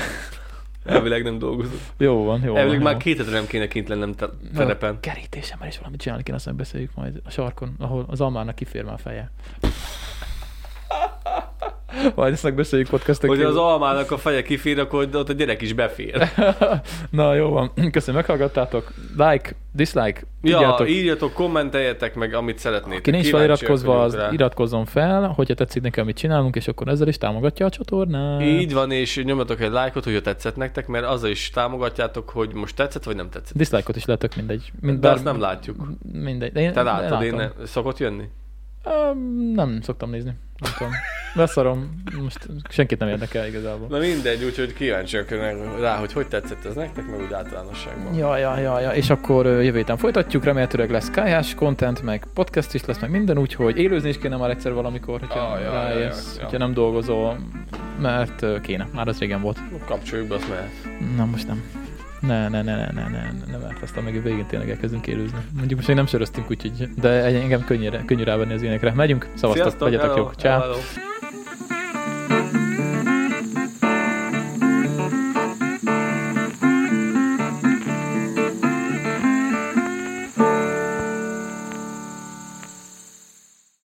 Elvileg nem dolgozok. Jó van, jó Elvileg van. már jó. két hete nem kéne kint lennem te- terepen. A kerítésemmel is valamit csinálni kéne, aztán beszéljük majd a sarkon, ahol az almának kifér már a feje. Majd ezt megbeszéljük podcastok Hogy az almának a feje kifér, akkor ott a gyerek is befér. [LAUGHS] Na jó van, köszönöm, meghallgattátok. Like, dislike, Ja, tudjátok. írjatok, kommenteljetek meg, amit szeretnétek. Aki nincs feliratkozva, az rá. iratkozzon fel, hogyha tetszik nekem, amit csinálunk, és akkor ezzel is támogatja a csatornát. Így van, és nyomjatok egy lájkot, hogyha tetszett nektek, mert azzal is támogatjátok, hogy most tetszett, vagy nem tetszett. Dislike-ot is lehetök mindegy. Mind, De azt nem látjuk. Mindegy. De én, Te látod, én látom. ne, szokott jönni? Nem szoktam nézni. Nem tudom. Leszarom. Most senkit nem érdekel igazából. Na mindegy, úgyhogy kíváncsiak rá, hogy hogy tetszett ez nektek, meg úgy általánosságban. Ja, ja, ja, ja, és akkor jövő héten folytatjuk, remélhetőleg lesz kájás content, meg podcast is lesz, meg minden, úgyhogy élőzni is kéne már egyszer valamikor, hogyha Ah, ja, ja, ráérsz, ja, ja. hogyha nem dolgozol, mert kéne, már az régen volt. Kapcsoljuk be, azt mehet. Na most nem. Ne, ne, ne, ne, ne, ne, nem árt, aztán meg a végén tényleg elkezdünk élőzni. Mondjuk most még nem söröztünk, úgyhogy, de engem könnyű, könnyű rávenni az ilyenekre. Megyünk, szavaztok, Sziasztok, vagyatok hello, jók, ciao.